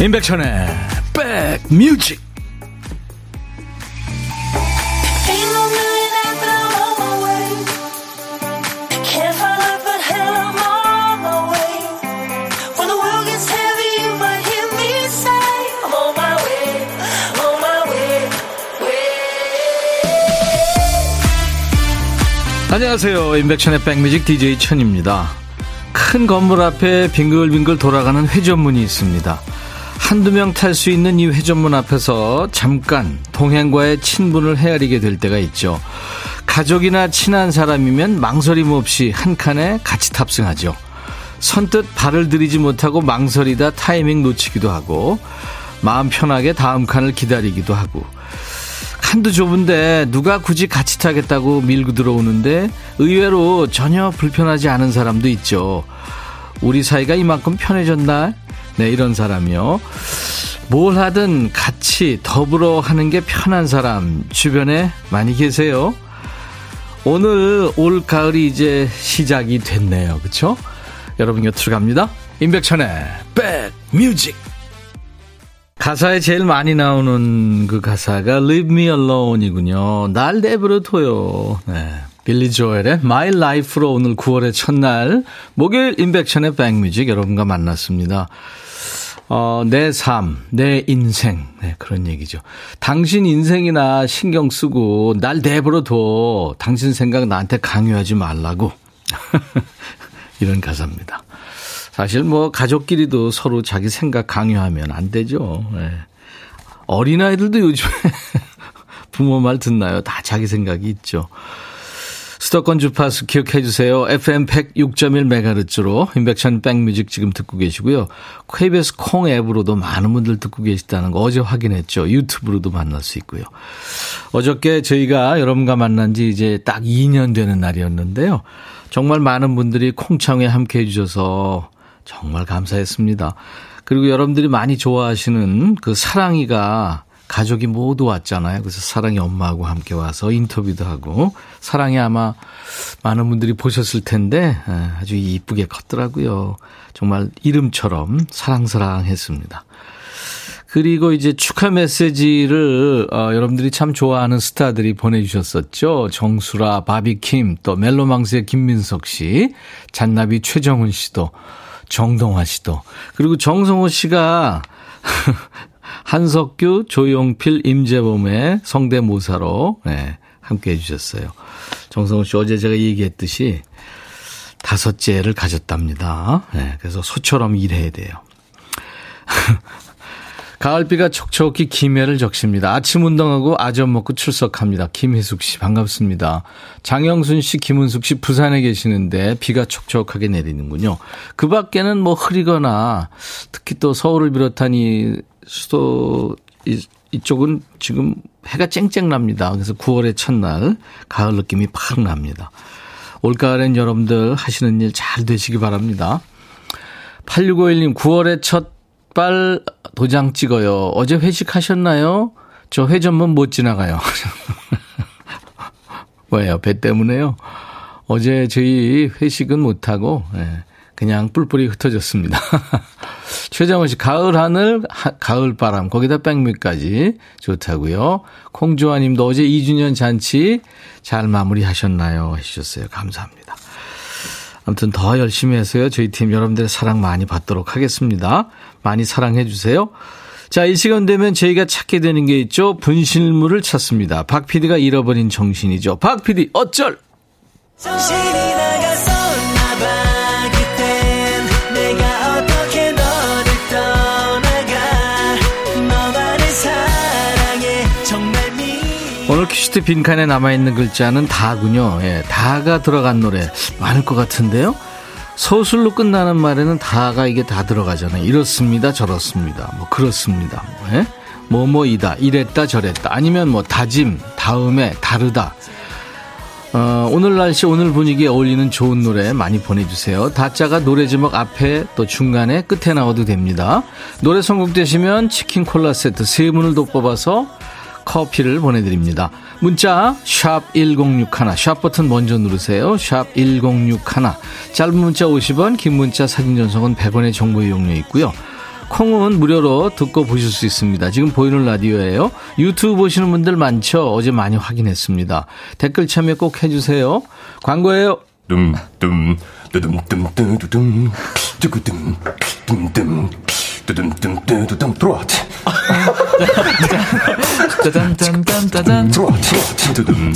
임백천의 백뮤직. 안녕하세요. 임백천의 백뮤직 DJ 천입니다. 큰 건물 앞에 빙글빙글 돌아가는 회전문이 있습니다 한두 명 탈 수 있는 이 회전문 앞에서 잠깐 동행과의 친분을 헤아리게 될 때가 있죠. 가족이나 친한 사람이면 망설임 없이 한 칸에 같이 탑승하죠. 선뜻 발을 들이지 못하고 망설이다 타이밍 놓치기도 하고 마음 편하게 다음 칸을 기다리기도 하고 칸도 좁은데 누가 굳이 같이 타겠다고 밀고 들어오는데 의외로 전혀 불편하지 않은 사람도 있죠. 우리 사이가 이만큼 편해졌나? 네, 이런 사람이요. 뭘 하든 같이 더불어 하는 게 편한 사람 주변에 많이 계세요. 오늘 올 가을이 이제 시작이 됐네요. 그쵸? 여러분 곁으로 갑니다. 임백천의 백뮤직 가사에 제일 많이 나오는 그 가사가 Leave Me Alone이군요. 날 내버려둬요. 네. 빌리 조엘의 My Life로 오늘 9월의 첫날 목요일 임백천의 백뮤직 여러분과 만났습니다. 어, 내 삶, 내 인생. 네, 그런 얘기죠. 당신 인생이나 신경 쓰고 날 내버려 둬. 당신 생각 나한테 강요하지 말라고. 이런 가사입니다. 사실 뭐 가족끼리도 서로 자기 생각 강요하면 안 되죠. 네. 어린아이들도 요즘에 부모 말 듣나요? 다 자기 생각이 있죠. 수도권 주파수 기억해 주세요. FM 106.1MHz로 인백션 백뮤직 지금 듣고 계시고요. KBS 콩 앱으로도 많은 분들 듣고 계시다는 거 어제 확인했죠. 유튜브로도 만날 수 있고요. 어저께 저희가 여러분과 만난 지 이제 딱 2년 되는 날이었는데요. 정말 많은 분들이 콩창에 함께 해주셔서 정말 감사했습니다. 그리고 여러분들이 많이 좋아하시는 그 사랑이가 가족이 모두 왔잖아요. 그래서 사랑이 엄마하고 함께 와서 인터뷰도 하고 사랑이 아마 많은 분들이 보셨을 텐데 예, 아주 이쁘게 컸더라고요. 정말 이름처럼 사랑사랑했습니다. 그리고 이제 축하 메시지를 어, 여러분들이 참 좋아하는 스타들이 보내주셨었죠. 정수라, 바비킴, 또 멜로망스의 김민석 씨, 잔나비 최정훈 씨도, 정동화 씨도, 그리고 정성호 씨가 한석규, 조용필, 임재범의 성대모사로 네, 함께 해주셨어요. 정성호 씨 어제 제가 얘기했듯이 다섯째를 가졌답니다. 네, 그래서 소처럼 일해야 돼요. 가을비가 촉촉히 김해를 적십니다. 아침 운동하고 아점 먹고 출석합니다. 김혜숙 씨 반갑습니다. 장영순 씨, 김은숙 씨 부산에 계시는데 비가 촉촉하게 내리는군요. 그 밖에는 뭐 흐리거나 특히 또 서울을 비롯한 이 수도 이, 이쪽은 지금 해가 쨍쨍 납니다. 그래서 9월의 첫날 가을 느낌이 팍 납니다. 올가을엔 여러분들 하시는 일 잘 되시기 바랍니다. 8651님 9월의 첫 발 도장 찍어요. 어제 회식하셨나요? 저 회전문 못 지나가요. 왜요? 배 때문에요? 어제 저희 회식은 못하고, 예, 그냥 뿔뿔이 흩어졌습니다. 최정원 씨, 가을 하늘, 하, 가을 바람, 거기다 백미까지 좋다고요. 콩주아 님도 어제 2주년 잔치 잘 마무리 하셨나요? 해주셨어요. 감사합니다. 아무튼 더 열심히 해서요. 저희 팀 여러분들의 사랑 많이 받도록 하겠습니다. 많이 사랑해 주세요. 자, 이 시간 되면 저희가 찾게 되는 게 있죠. 분실물을 찾습니다. 박 PD가 잃어버린 정신이죠. 박 PD, 어쩔! 정신이 나 퀴즈트 빈칸에 남아있는 글자는 다군요. 예, 다가 들어간 노래 많을 것 같은데요. 서술로 끝나는 말에는 다가 이게 다 들어가잖아요. 이렇습니다, 저렇습니다, 뭐 그렇습니다, 뭐, 예? 뭐뭐이다, 이랬다, 저랬다, 아니면 뭐 다짐, 다음에, 다르다. 어, 오늘 날씨, 오늘 분위기에 어울리는 좋은 노래 많이 보내주세요. 다자가 노래 제목 앞에 또 중간에 끝에 나와도 됩니다. 노래 선곡되시면 치킨 콜라 세트 세 분을 더 뽑아서 커피를 보내드립니다. 문자 1061, 샵 버튼 먼저 누르세요. 샵 1061. 짧은 문자 50원, 긴 문자 사진 전송은 100원의 정보 이용료 있고요. 콩은 무료로 듣고 보실 수 있습니다. 지금 보이는 라디오예요. 유튜브 보시는 분들 많죠? 어제 많이 확인했습니다. 댓글 참여 꼭 해주세요. 광고예요. 둠둠 뚜둠 뚜구둠 둠둠 뚜둠 뚜두둠 들어와 짜잔짠짠짠짠 들어와 뚜둠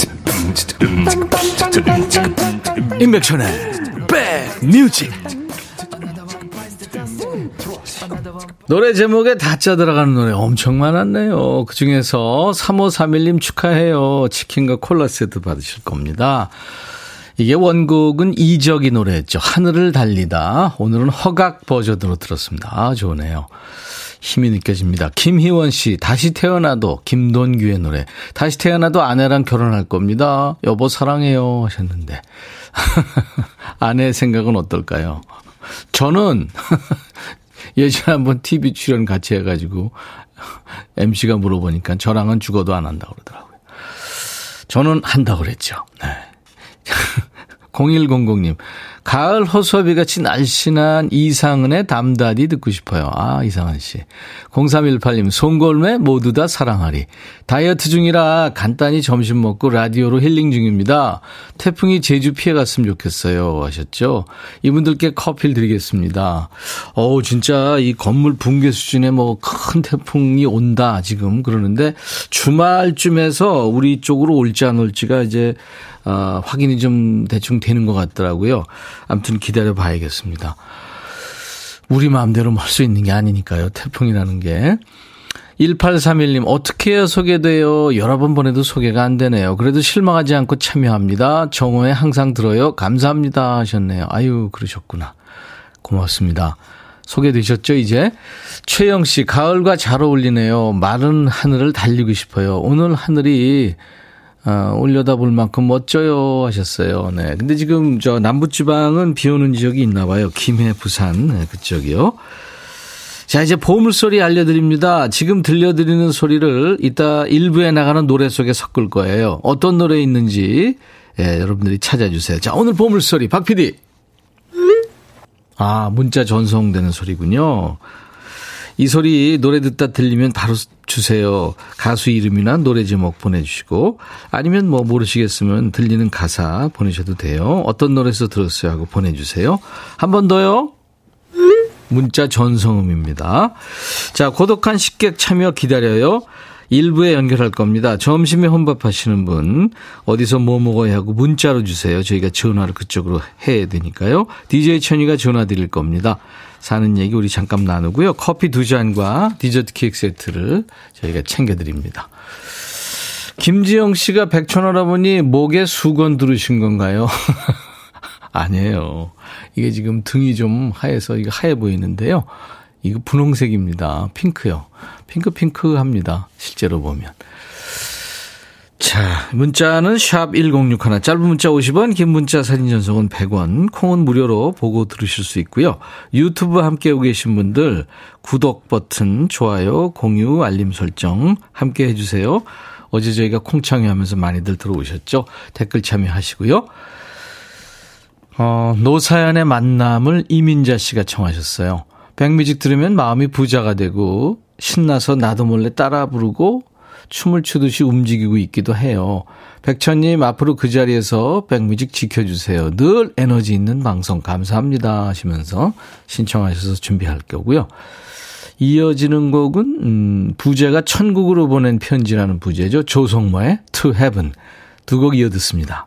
임백천의 백뮤직 노래 제목에 다짜 들어가는 노래 엄청 많았네요. 그 중에서 3531님 축하해요. 치킨과 콜라 세트 받으실 겁니다. 이게 원곡은 이적이 노래였죠. 하늘을 달리다. 오늘은 허각 버전으로 들었습니다. 아, 좋으네요. 힘이 느껴집니다. 김희원 씨, 다시 태어나도 김돈규의 노래. 다시 태어나도 아내랑 결혼할 겁니다. 여보 사랑해요 하셨는데. 아내 생각은 어떨까요? 저는 예전에 한번 TV 출연 같이 해가지고 MC가 물어보니까 저랑은 죽어도 안 한다고 그러더라고요. 저는 한다고 그랬죠. 네. 0100님, 가을 허수아비 같이 날씬한 이상은의 담다디 듣고 싶어요. 아, 이상한 씨. 0318님, 송골매 모두 다 사랑하리. 다이어트 중이라 간단히 점심 먹고 라디오로 힐링 중입니다. 태풍이 제주 피해 갔으면 좋겠어요. 하셨죠? 이분들께 커피를 드리겠습니다. 어우, 진짜 이 건물 붕괴 수준의 뭐 큰 태풍이 온다, 지금 그러는데 주말쯤에서 우리 쪽으로 올지 안 올지가 이제 어, 확인이 좀 대충 되는 것 같더라고요. 아무튼 기다려 봐야겠습니다. 우리 마음대로 할 수 있는 게 아니니까요. 태풍이라는 게. 1831님, 어떻게 해야 소개돼요? 여러 번 보내도 소개가 안 되네요. 그래도 실망하지 않고 참여합니다. 정오에 항상 들어요. 감사합니다. 하셨네요. 아유, 그러셨구나. 고맙습니다. 소개되셨죠, 이제? 최영 씨, 가을과 잘 어울리네요. 마른 하늘을 달리고 싶어요. 오늘 하늘이 어, 올려다볼 만큼 멋져요 하셨어요. 네. 근데 지금 저 남부지방은 비 오는 지역이 있나 봐요. 김해, 부산 네, 그쪽이요. 자, 이제 보물소리 알려드립니다. 지금 들려드리는 소리를 이따 일부에 나가는 노래 속에 섞을 거예요. 어떤 노래 있는지 예, 여러분들이 찾아주세요. 자, 오늘 보물소리 박 PD. 아, 문자 전송되는 소리군요. 이 소리 노래 듣다 들리면 바로 주세요. 가수 이름이나 노래 제목 보내주시고 아니면 뭐 모르시겠으면 들리는 가사 보내셔도 돼요. 어떤 노래에서 들었어요 하고 보내주세요. 한 번 더요. 문자 전성음입니다. 자, 고독한 식객 참여 기다려요. 일부에 연결할 겁니다. 점심에 혼밥하시는 분 어디서 뭐 먹어야 하고 문자로 주세요. 저희가 전화를 그쪽으로 해야 되니까요. DJ 천이가 전화 드릴 겁니다. 사는 얘기 우리 잠깐 나누고요. 커피 두 잔과 디저트 케이크 세트를 저희가 챙겨드립니다. 김지영 씨가 백천 할아버니 목에 수건 두르신 건가요? 아니에요. 이게 지금 등이 좀 하얘서 이거 하얘 보이는데요. 이거 분홍색입니다. 핑크요. 핑크핑크 합니다. 실제로 보면. 자, 문자는 샵 1061, 짧은 문자 50원, 긴 문자 사진 전송은 100원, 콩은 무료로 보고 들으실 수 있고요. 유튜브 함께 오고 계신 분들 구독 버튼, 좋아요, 공유, 알림 설정 함께 해주세요. 어제 저희가 콩 참여하면서 많이들 들어오셨죠? 댓글 참여하시고요. 어, 노사연의 만남을 이민자 씨가 청하셨어요. 백뮤직 들으면 마음이 부자가 되고 신나서 나도 몰래 따라 부르고 춤을 추듯이 움직이고 있기도 해요. 백천님 앞으로 그 자리에서 백뮤직 지켜주세요. 늘 에너지 있는 방송 감사합니다 하시면서 신청하셔서 준비할 거고요. 이어지는 곡은 음, 부제가 천국으로 보낸 편지라는 부제죠. 조성모의 To Heaven 두 곡 이어 듣습니다.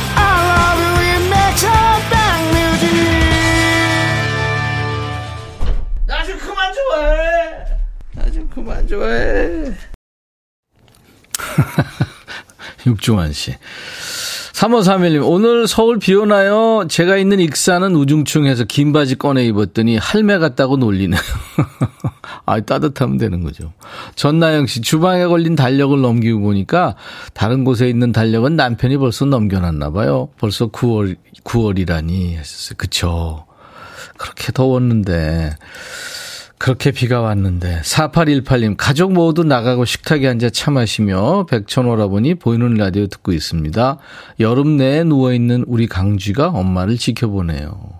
그만 좋아해. 나 좀 그만 좋아해. 육중환 씨. 3531님, 오늘 서울 비 오나요? 제가 있는 익산은 우중충해서 긴 바지 꺼내 입었더니 할매 같다고 놀리네요. 아, 따뜻하면 되는 거죠. 전나영 씨, 주방에 걸린 달력을 넘기고 보니까 다른 곳에 있는 달력은 남편이 벌써 넘겨놨나 봐요. 벌써 9월, 9월이라니 하셨어요. 그쵸. 그렇게 더웠는데. 그렇게 비가 왔는데 4818님 가족 모두 나가고 식탁에 앉아 차 마시며 백천오라보니 보이는 라디오 듣고 있습니다. 여름 내에 누워 있는 우리 강쥐가 엄마를 지켜보네요.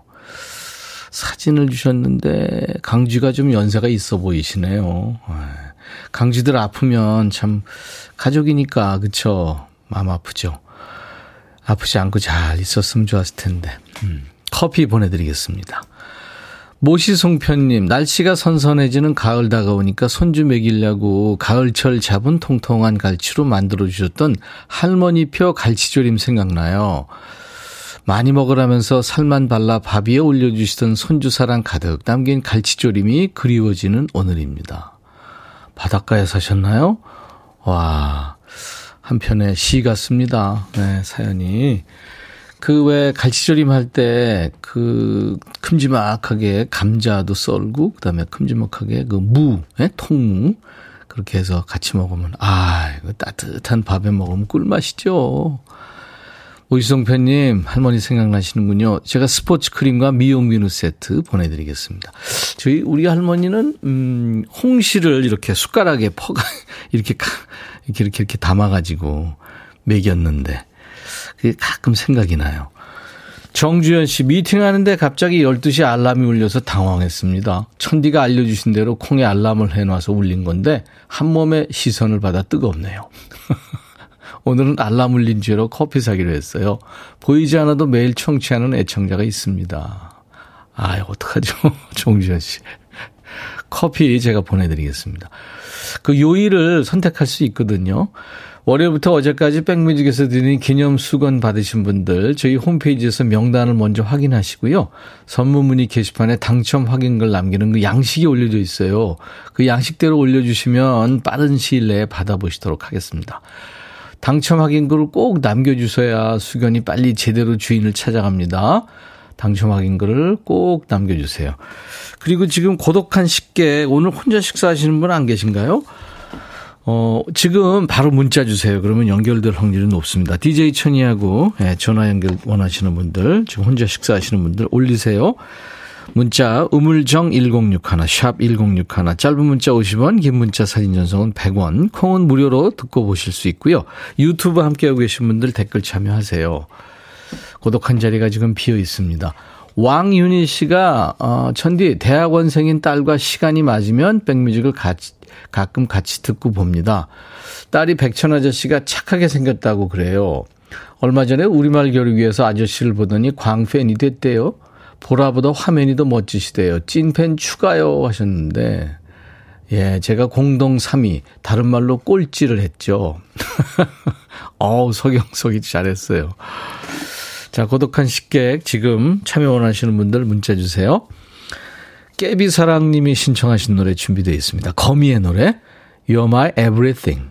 사진을 주셨는데 강쥐가 좀 연세가 있어 보이시네요. 강쥐들 아프면 참 가족이니까 그쵸 마음 아프죠. 아프지 않고 잘 있었으면 좋았을 텐데 음, 커피 보내드리겠습니다. 모시송편님, 날씨가 선선해지는 가을 다가오니까 손주 먹이려고 가을철 잡은 통통한 갈치로 만들어주셨던 할머니표 갈치조림 생각나요. 많이 먹으라면서 살만 발라 밥 위에 올려주시던 손주 사랑 가득 담긴 갈치조림이 그리워지는 오늘입니다. 바닷가에 사셨나요? 와, 한편의 시 같습니다. 네, 사연이. 그 왜 갈치조림 할 때 그 큼지막하게 감자도 썰고 그다음에 큼지막하게 그 무, 예? 통무 그렇게 해서 같이 먹으면 아, 이거 따뜻한 밥에 먹으면 꿀맛이죠. 오이성편님, 할머니 생각나시는군요. 제가 스포츠 크림과 미용 비누 세트 보내드리겠습니다. 저희, 우리 할머니는, 음, 홍시를 이렇게 숟가락에 퍼가, 이렇게, 이렇게, 이렇게, 이렇게 담아가지고 먹였는데, 그게 가끔 생각이 나요. 정주현 씨, 미팅하는데 갑자기 12시 알람이 울려서 당황했습니다. 천디가 알려주신 대로 콩에 알람을 해놔서 울린 건데, 한 몸에 시선을 받아 뜨겁네요. 오늘은 알람 울린 죄로 커피 사기로 했어요. 보이지 않아도 매일 청취하는 애청자가 있습니다. 아, 어떡하죠? 정주현 씨. 커피 제가 보내드리겠습니다. 그 요일을 선택할 수 있거든요. 월요일부터 어제까지 백뮤직에서 드린 기념 수건 받으신 분들 저희 홈페이지에서 명단을 먼저 확인하시고요. 선물 문의 게시판에 당첨 확인글 남기는 그 양식이 올려져 있어요. 그 양식대로 올려주시면 빠른 시일 내에 받아보시도록 하겠습니다. 당첨 확인글을 꼭 남겨주셔야 수건이 빨리 제대로 주인을 찾아갑니다. 당첨 확인글을 꼭 남겨주세요. 그리고 지금 고독한 식객 오늘 혼자 식사하시는 분 안 계신가요? 어, 지금 바로 문자 주세요. 그러면 연결될 확률이 높습니다. DJ 천이하고 예, 전화 연결 원하시는 분들, 지금 혼자 식사하시는 분들 올리세요. 문자 우물정 1061, 샵 1061, 짧은 문자 50원, 긴 문자 사진 전송은 100원, 콩은 무료로 듣고 보실 수 있고요. 유튜브 함께하고 계신 분들 댓글 참여하세요. 고독한 자리가 지금 비어 있습니다. 왕윤희 씨가 어, 천디 대학원생인 딸과 시간이 맞으면 백뮤직을 같이 가끔 같이 듣고 봅니다. 딸이 백천 아저씨가 착하게 생겼다고 그래요. 얼마 전에 우리말 교육위에서 아저씨를 보더니 광팬이 됐대요. 보라보다 화면이 더 멋지시대요. 찐팬 추가요 하셨는데 예, 제가 공동 3위, 다른 말로 꼴찌를 했죠. 어우, 서경석이 잘했어요. 자, 고독한 식객 지금 참여 원하시는 분들 문자 주세요. 깨비사랑님이 신청하신 노래 준비되어 있습니다. 거미의 노래 You're My Everything.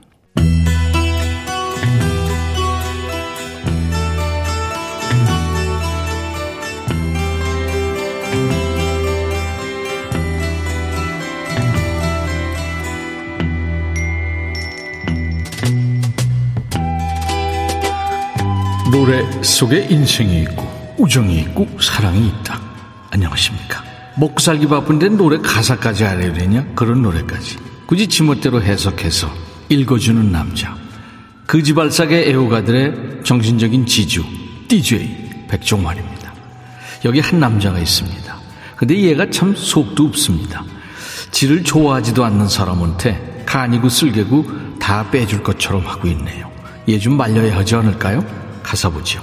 노래 속에 인생이 있고 우정이 있고 사랑이 있다. 안녕하십니까. 먹고 살기 바쁜데 노래 가사까지 알아야 되냐? 그런 노래까지. 굳이 지멋대로 해석해서 읽어주는 남자. 그 지발삭의 애호가들의 정신적인 지주, DJ 백종환입니다. 여기 한 남자가 있습니다. 근데 얘가 참 속도 없습니다. 지를 좋아하지도 않는 사람한테 간이고 쓸개고 다 빼줄 것처럼 하고 있네요. 얘 좀 말려야 하지 않을까요? 가사 보죠.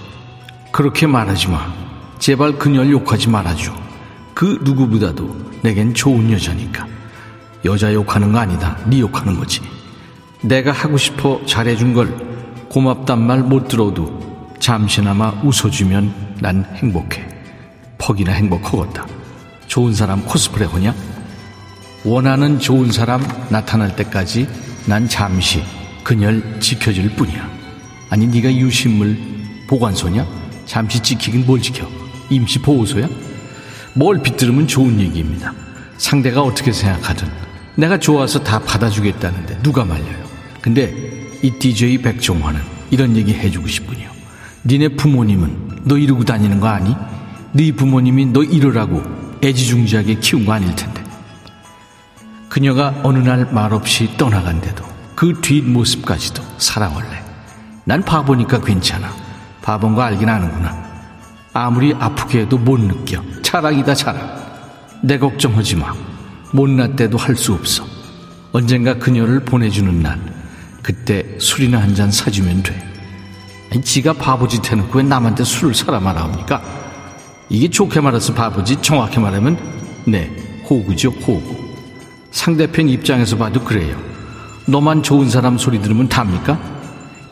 그렇게 말하지 마. 제발 그녀를 욕하지 말아줘. 그 누구보다도 내겐 좋은 여자니까. 여자 욕하는 거 아니다. 네 욕하는 거지. 내가 하고 싶어 잘해준 걸 고맙단 말 못 들어도 잠시나마 웃어주면 난 행복해. 퍽이나 행복하겠다. 좋은 사람 코스프레 하냐? 원하는 좋은 사람 나타날 때까지 난 잠시 그녀를 지켜줄 뿐이야. 아니 네가 유신물 보관소냐? 잠시 지키긴 뭘 지켜? 임시 보호소야? 뭘 비틀으면 좋은 얘기입니다. 상대가 어떻게 생각하든 내가 좋아서 다 받아주겠다는데 누가 말려요. 근데 이 DJ 백종환은 이런 얘기 해주고 싶군요. 니네 부모님은 너 이러고 다니는 거 아니? 네 부모님이 너 이러라고 애지중지하게 키운 거 아닐 텐데. 그녀가 어느 날 말없이 떠나간데도 그 뒷모습까지도 사랑할래. 난 바보니까 괜찮아. 바본 거 알긴 아는구나. 아무리 아프게 해도 못 느껴. 자랑이다, 자랑. 내 걱정하지 마. 못났대도 할 수 없어. 언젠가 그녀를 보내주는 날. 그때 술이나 한 잔 사주면 돼. 지가 바보짓 해놓고 왜 남한테 술을 사라 말합니까? 이게 좋게 말해서 바보짓, 정확히 말하면, 네, 호구죠, 호구. 상대편 입장에서 봐도 그래요. 너만 좋은 사람 소리 들으면 답니까?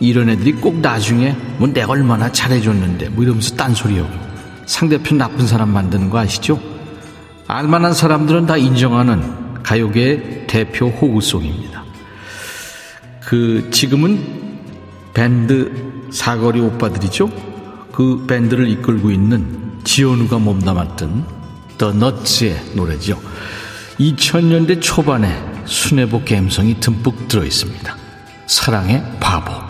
이런 애들이 꼭 나중에 뭐 내가 얼마나 잘해줬는데 뭐 이러면서 딴소리하고 상대편 나쁜 사람 만드는 거 아시죠? 알만한 사람들은 다 인정하는 가요계의 대표 호구송입니다. 그 지금은 밴드 사거리 오빠들이죠. 그 밴드를 이끌고 있는 지현우가 몸담았던 더 너츠의 노래죠. 2000년대 초반에 순애보 감성이 듬뿍 들어 있습니다. 사랑의 바보.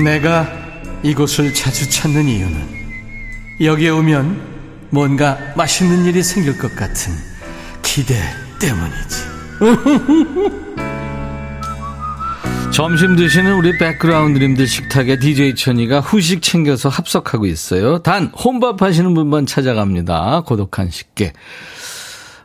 내가 이곳을 자주 찾는 이유는 여기에 오면 뭔가 맛있는 일이 생길 것 같은 기대 때문이지. 점심 드시는 우리 백그라운드님들 식탁에 DJ 천이가 후식 챙겨서 합석하고 있어요. 단 혼밥 하시는 분만 찾아갑니다. 고독한 식객.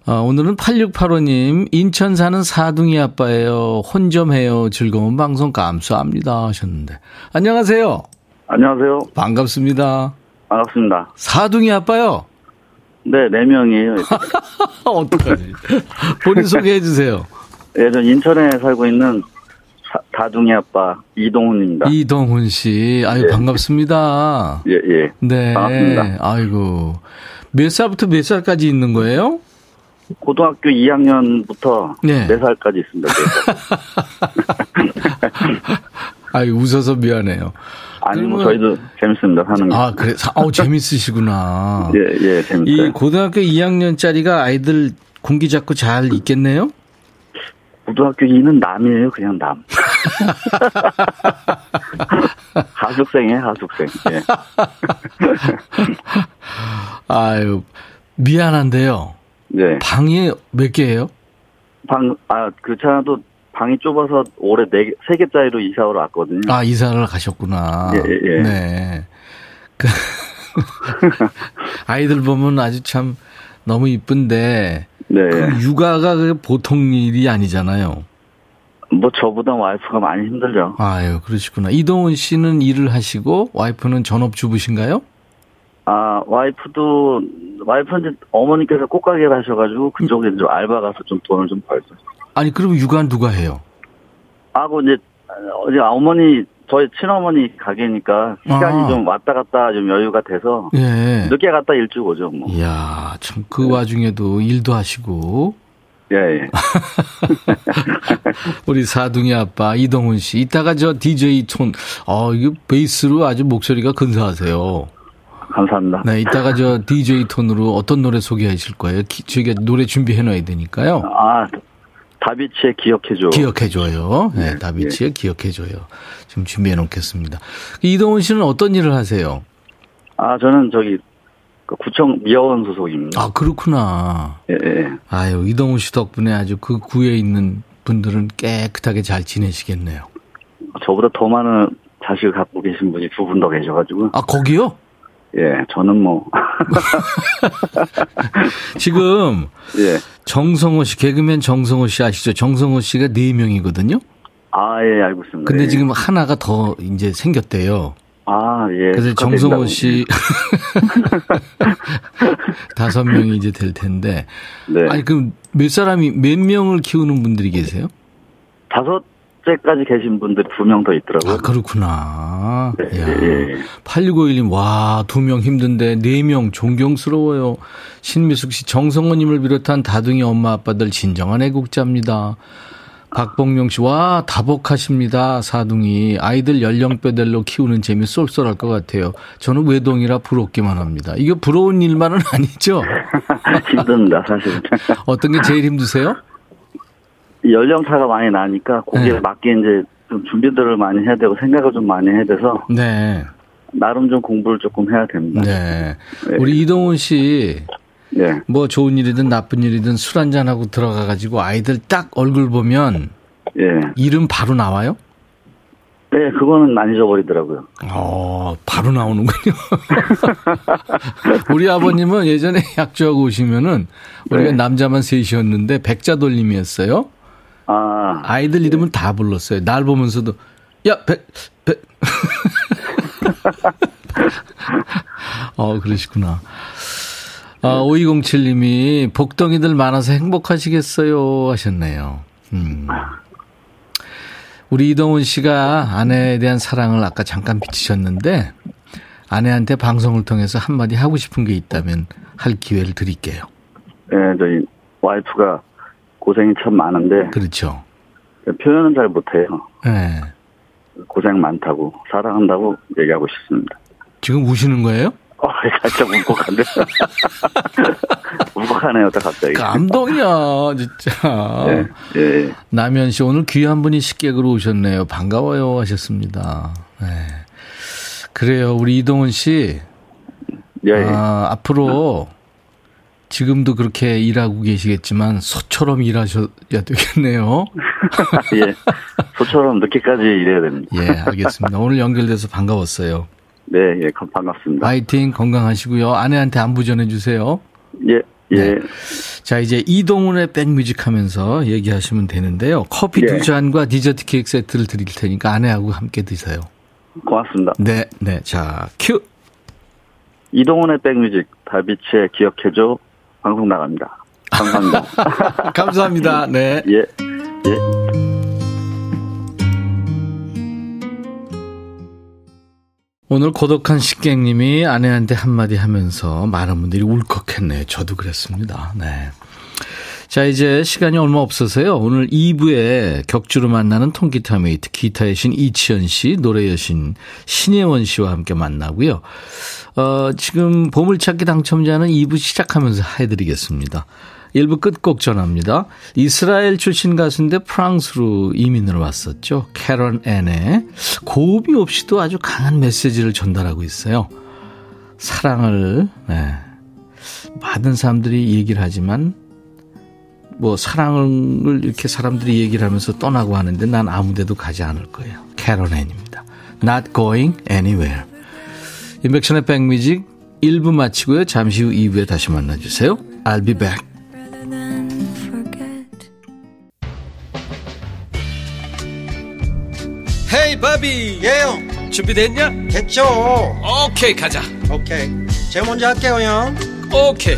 어, 오늘은 8685님, 인천 사는 사둥이 아빠예요. 혼 좀 해요. 즐거운 방송 감사합니다. 하셨는데. 안녕하세요. 안녕하세요. 반갑습니다. 반갑습니다. 사둥이 아빠요? 네, 네 명이에요. 어떡하지? 본인 소개해 주세요. 예, 전 인천에 살고 있는 사, 다둥이 아빠 이동훈입니다. 이동훈 씨. 아유, 예. 반갑습니다. 예, 예. 네. 반갑습니다. 아이고. 몇 살부터 몇 살까지 있는 거예요? 고등학교 2학년부터 네. 4살까지 있습니다. 네 살. 아유, 웃어서 미안해요. 아니, 뭐, 그러면- 저희도 재밌습니다, 사는 게. 아, 그래. 사- 어우, 재밌으시구나. 예, 예, 재밌어요. 이 고등학교 2학년짜리가 아이들 공기 잡고 잘 있겠네요? 고등학교 2는 남이에요, 그냥 남. 하숙생이에요, 하숙생. 예. 아유, 미안한데요. 네. 방이 몇 개예요? 방, 아, 그 차도 방이 좁아서 올해 네 개, 세 개짜리로 이사를 왔거든요. 아, 이사를 가셨구나. 예, 예, 예. 네. 그 아이들 보면 아주 참 너무 이쁜데 네. 그 육아가 그 보통 일이 아니잖아요. 뭐 저보다 와이프가 많이 힘들죠. 아유, 그러시구나. 이동훈 씨는 일을 하시고 와이프는 전업주부신가요? 아, 와이프도, 와이프는 이제 어머니께서 꽃가게를 하셔가지고 그쪽에 좀 알바 가서 좀 돈을 좀 벌죠. 아니, 그럼 육아 누가 해요? 하고 이제, 어제 어머니, 저희 친어머니 가게니까 시간이 아. 좀 왔다 갔다 좀 여유가 돼서 예. 늦게 갔다 일찍 오죠, 뭐. 이야, 참그 와중에도 일도 하시고 예, 예. 우리 사둥이 아빠 이동훈 씨 이따가 저 DJ 톤, 어 이거 베이스로 아주 목소리가 근사하세요. 감사합니다. 네, 이따가 저 DJ 톤으로 어떤 노래 소개하실 거예요? 기, 저희가 노래 준비해 놔야 되니까요. 아, 다비치의 기억해줘. 기억해줘요. 네, 다비치의 기억해줘요. 지금 준비해 놓겠습니다. 이동훈 씨는 어떤 일을 하세요? 아, 저는 저기, 그 구청 미화원 소속입니다. 아, 그렇구나. 예, 예. 아유, 이동훈 씨 덕분에 아주 그 구에 있는 분들은 깨끗하게 잘 지내시겠네요. 저보다 더 많은 자식을 갖고 계신 분이 두 분 더 계셔가지고, 아, 거기요? 예, 저는 뭐, 지금 예. 정성호 씨, 개그맨 정성호 씨 아시죠? 정성호 씨가 네명이거든요 아, 예, 알고 있습니다. 근데 예. 지금 하나가 더 이제 생겼대요. 아, 예. 그래서. 정성호 씨 다섯 명이 이제 될 텐데. 네. 아니 그럼 몇 사람이 몇 명을 키우는 분들이 계세요? 다섯 째까지 계신 분들이 두명 더 있더라고요. 아 그렇구나. 네, 야. 예. 8651님, 와, 두 명 힘든데, 네 명 존경스러워요. 신미숙 씨, 정성호님을 비롯한 다둥이 엄마 아빠들 진정한 애국자입니다. 박봉용 씨, 와, 다복하십니다. 사둥이. 아이들 연령대별로 키우는 재미 쏠쏠할 것 같아요. 저는 외동이라 부럽기만 합니다. 이거 부러운 일만은 아니죠? 힘듭니다, 사실. 어떤 게 제일 힘드세요? 연령차가 많이 나니까 거기에 네. 맞게 이제 좀 준비들을 많이 해야 되고 생각을 좀 많이 해야 돼서. 네. 나름 좀 공부를 조금 해야 됩니다. 네. 네. 우리 이동훈 씨. 네. 뭐 좋은 일이든 나쁜 일이든 술 한잔하고 들어가 가지고 아이들 딱 얼굴 보면. 예. 이름 바로 나와요? 네, 그거는 안 잊어버리더라고요. 어, 바로 나오는군요. 우리 아버님은 예전에 약주하고 오시면은 우리가 네. 남자만 셋이었는데 백자 돌림이었어요. 아. 아이들 이름은 다 불렀어요. 날 보면서도 야, 백, 백. 어, 그러시구나. 아, 5207님이 복덩이들 많아서 행복하시겠어요 하셨네요. 음. 우리 이동훈 씨가 아내에 대한 사랑을 아까 잠깐 비치셨는데 아내한테 방송을 통해서 한마디 하고 싶은 게 있다면 할 기회를 드릴게요. 네, 저희 와이프가 고생이 참 많은데. 그렇죠. 표현은 잘 못해요. 네. 고생 많다고 사랑한다고 얘기하고 싶습니다. 지금 우시는 거예요? 어, 살짝 울컥한데. 울컥하네요, 딱 갑자기. 감동이야, 진짜. 네, 네. 남현 씨, 오늘 귀한 분이 식객으로 오셨네요. 반가워요, 하셨습니다. 네. 그래요, 우리 이동훈 씨. 예, 예. 아, 앞으로 지금도 그렇게 일하고 계시겠지만 소처럼 일하셔야 되겠네요. 예. 소처럼 늦게까지 일해야 됩니다. 예, 알겠습니다. 오늘 연결돼서 반가웠어요. 네, 예, 반갑습니다. 파이팅 건강하시고요. 아내한테 안부 전해 주세요. 예, 예. 네. 자, 이제 이동훈의 백뮤직 하면서 얘기하시면 되는데요. 커피 예. 두 잔과 디저트 케이크 세트를 드릴 테니까 아내하고 함께 드세요. 고맙습니다. 네, 네. 자, 큐. 이동훈의 백뮤직, 다비치의 기억해줘 방송 나갑니다. 감사합니다. 감사합니다. 네. 예. 예. 오늘 고독한 식객님이 아내한테 한마디 하면서 많은 분들이 울컥했네요. 저도 그랬습니다. 네. 자, 이제 시간이 얼마 없어서요. 오늘 2부에 격주로 만나는 통기타 mate, 기타의 신 이치현 씨, 노래 여신 신예원 씨와 함께 만나고요. 어, 지금 보물찾기 당첨자는 2부 시작하면서 해드리겠습니다. 1부 끝곡 전합니다. 이스라엘 출신 가수인데 프랑스로 이민을 왔었죠. 캐런 앤의 고음이 없이도 아주 강한 메시지를 전달하고 있어요. 사랑을, 네. 많은 사람들이 얘기를 하지만 뭐 사랑을 이렇게 사람들이 얘기를 하면서 떠나고 하는데 난 아무데도 가지 않을 거예요. 캐런 앤입니다. Not going anywhere. 인백션의 백뮤직 1부 마치고요. 잠시 후 2부에 다시 만나주세요. I'll be back. 헤이 바비 예영 준비됐냐? 됐죠 오케이 가자 오케이 제가 먼저 할게요 형 오케이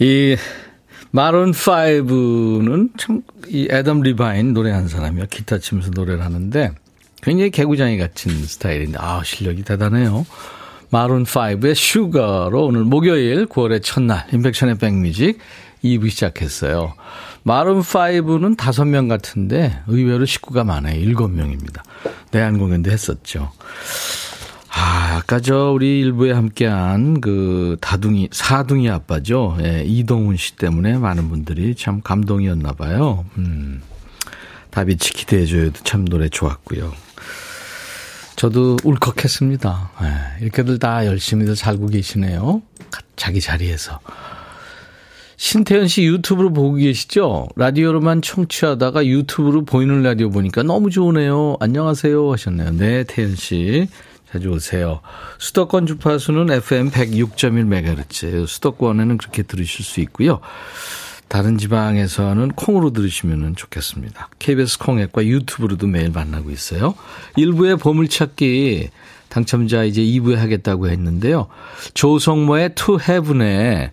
이 마룬 5는 참 이 애덤 리바인 노래한 사람이요. 기타 치면서 노래를 하는데 굉장히 개구장이 같은 스타일인데 아 실력이 대단해요. 마룬 5의 Sugar로 오늘 목요일 9월의 첫날 임백천의 백뮤직 2부 시작했어요. 마룬 5는 5명 같은데 의외로 식구가 많아요. 7명입니다. 내한 공연도 했었죠. 아, 아까 저 우리 일부에 함께한 그 다둥이, 사둥이 아빠죠. 예, 이동훈 씨 때문에 많은 분들이 참 감동이었나 봐요. 음. 다비치 기대해줘요도 참 노래 좋았고요. 저도 울컥했습니다. 예, 이렇게들 다 열심히들 살고 계시네요. 자기 자리에서. 신태현 씨 유튜브로 보고 계시죠? 라디오로만 청취하다가 유튜브로 보이는 라디오 보니까 너무 좋으네요. 안녕하세요 하셨네요. 네, 태현 씨. 자주 오세요. 수도권 주파수는 FM 106.1MHz. 수도권에는 그렇게 들으실 수 있고요. 다른 지방에서는 콩으로 들으시면 좋겠습니다. KBS 콩앱과 유튜브로도 매일 만나고 있어요. 일부의 보물찾기 당첨자 이제 2부에 하겠다고 했는데요. 조성모의 To Heaven에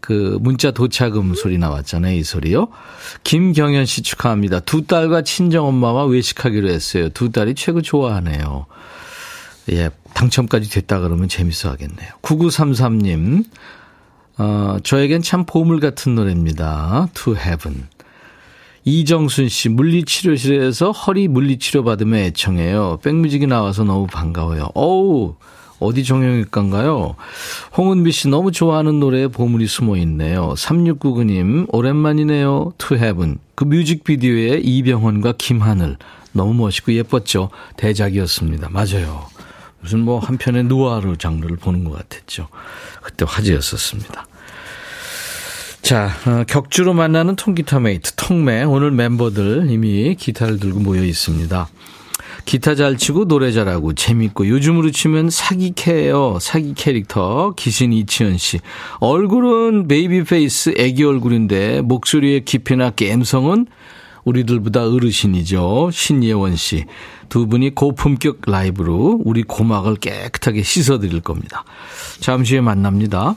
그 문자 도착음 소리 나왔잖아요. 이 소리요. 김경현 씨 축하합니다. 두 딸과 친정엄마와 외식하기로 했어요. 두 딸이 최고 좋아하네요. 예, 당첨까지 됐다 그러면 재밌어 하겠네요. 9933님, 어, 저에겐 참 보물 같은 노래입니다. To Heaven. 이정순 씨, 물리치료실에서 허리 물리치료 받으며 애청해요. 백뮤직이 나와서 너무 반가워요. 어우, 어디 정형외과인가요? 홍은비 씨 너무 좋아하는 노래에 보물이 숨어 있네요. 3699님, 오랜만이네요. To Heaven. 그 뮤직비디오에 이병헌과 김하늘. 너무 멋있고 예뻤죠? 대작이었습니다. 맞아요. 무슨 뭐 한편의 누아르 장르를 보는 것 같았죠. 그때 화제였었습니다. 자, 어, 격주로 만나는 통기타 mate, 통매. 오늘 멤버들 이미 기타를 들고 모여 있습니다. 기타 잘 치고 노래 잘하고 재밌고 요즘으로 치면 사기캐예요. 사기 캐릭터 기신 이치현 씨. 얼굴은 baby face 애기 얼굴인데 목소리의 깊이나 감성은 우리들보다 어르신이죠. 신예원 씨. 두 분이 고품격 라이브로 우리 고막을 깨끗하게 씻어드릴 겁니다. 잠시 후에 만납니다.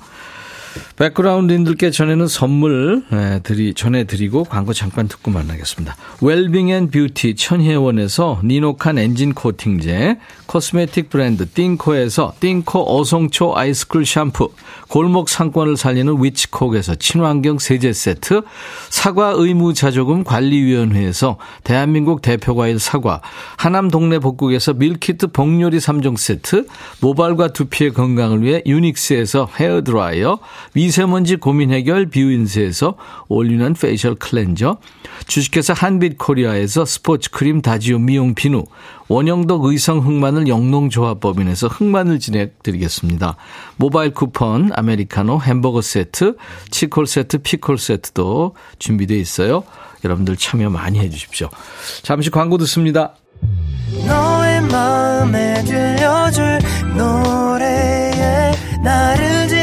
백그라운드님들께 전에는 선물 네, 드리, 전해드리고 광고 잠깐 듣고 만나겠습니다. 웰빙 앤 뷰티 천혜원에서 니노칸 엔진 코팅제, 코스메틱 브랜드 띵코에서 띵코 어성초 아이스쿨 샴푸, 골목 상권을 살리는 위치콕에서 친환경 세제 세트, 사과 의무 자조금 관리위원회에서 대한민국 대표과일 사과, 하남 동네 복국에서 밀키트 복요리 3종 세트, 모발과 두피의 건강을 위해 유닉스에서 헤어드라이어, 미세먼지 고민 해결 뷰인스에서 올리는 페이셜 클렌저, 주식회사 한빛코리아에서 스포츠 크림 다지오 미용 비누, 원형덕 의성 흑마늘 영농조합법인에서 흑마늘 진행드리겠습니다. 모바일 쿠폰, 아메리카노, 햄버거 세트, 치콜 세트, 피콜 세트도 준비되어 있어요. 여러분들 참여 많이 해주십시오. 잠시 광고 듣습니다. 너의 마음에 들려줄 노래에 나를 지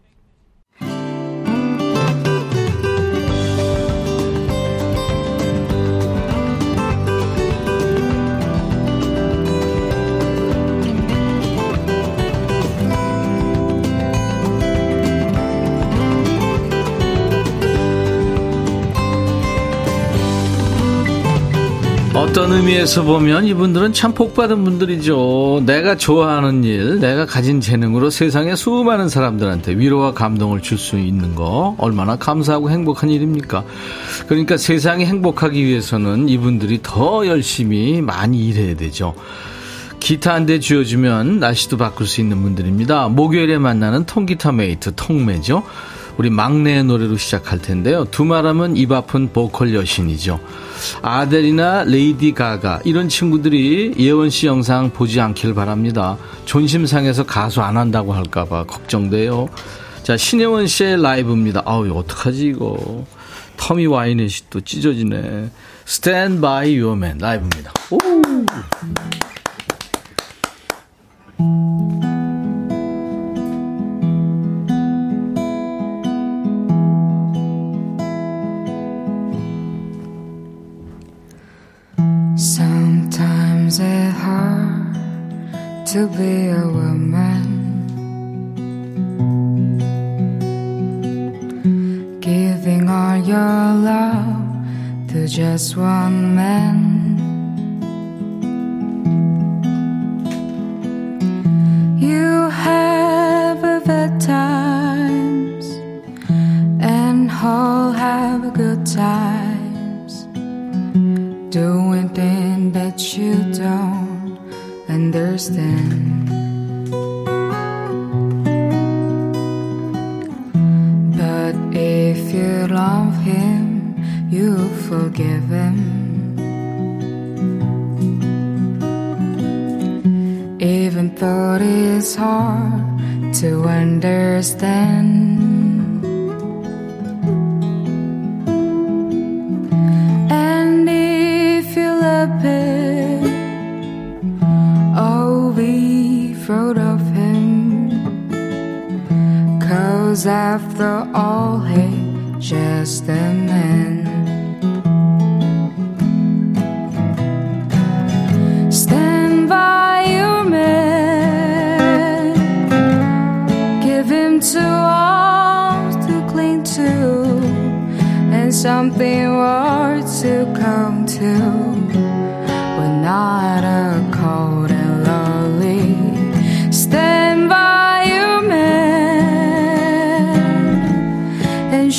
어떤 의미에서 보면 이분들은 참 복받은 분들이죠. 내가 좋아하는 일, 내가 가진 재능으로 세상의 수많은 사람들한테 위로와 감동을 줄 수 있는 거 얼마나 감사하고 행복한 일입니까? 그러니까 세상이 행복하기 위해서는 이분들이 더 열심히 많이 일해야 되죠. 기타 한 대 쥐어주면 날씨도 바꿀 수 있는 분들입니다. 목요일에 만나는 통기타 메이트 통매죠. 우리 막내의 노래로 시작할 텐데요. 두말하면 입 아픈 보컬 여신이죠. 아델이나 레이디 가가 이런 친구들이 예원 씨 영상 보지 않길 바랍니다. 존심상해서 가수 안 한다고 할까봐 걱정돼요. 자 신혜원 씨의 라이브입니다. 아우 어떡하지 이거. 터미 와이넷이 또 찢어지네. Your man 라이브입니다. 오.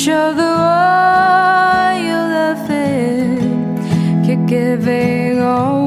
sugar oil of it, you're giving all.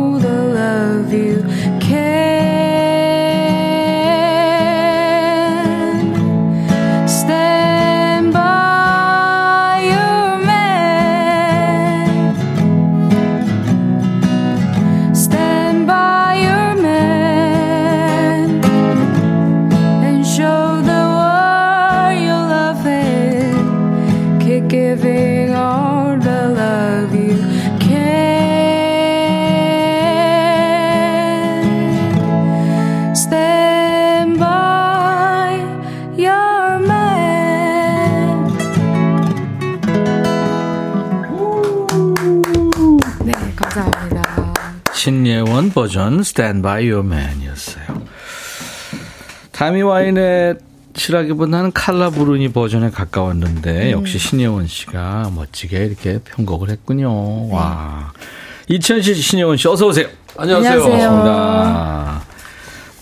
버전 Stand By Your Man이었어요. 타미 와인의 칠하기보다는 칼라 부르니 버전에 가까웠는데 역시 신예원 씨가 멋지게 이렇게 편곡을 했군요. 와. 이천시 신예원 씨 어서 오세요. 안녕하세요. 안녕하세요. 반갑습니다.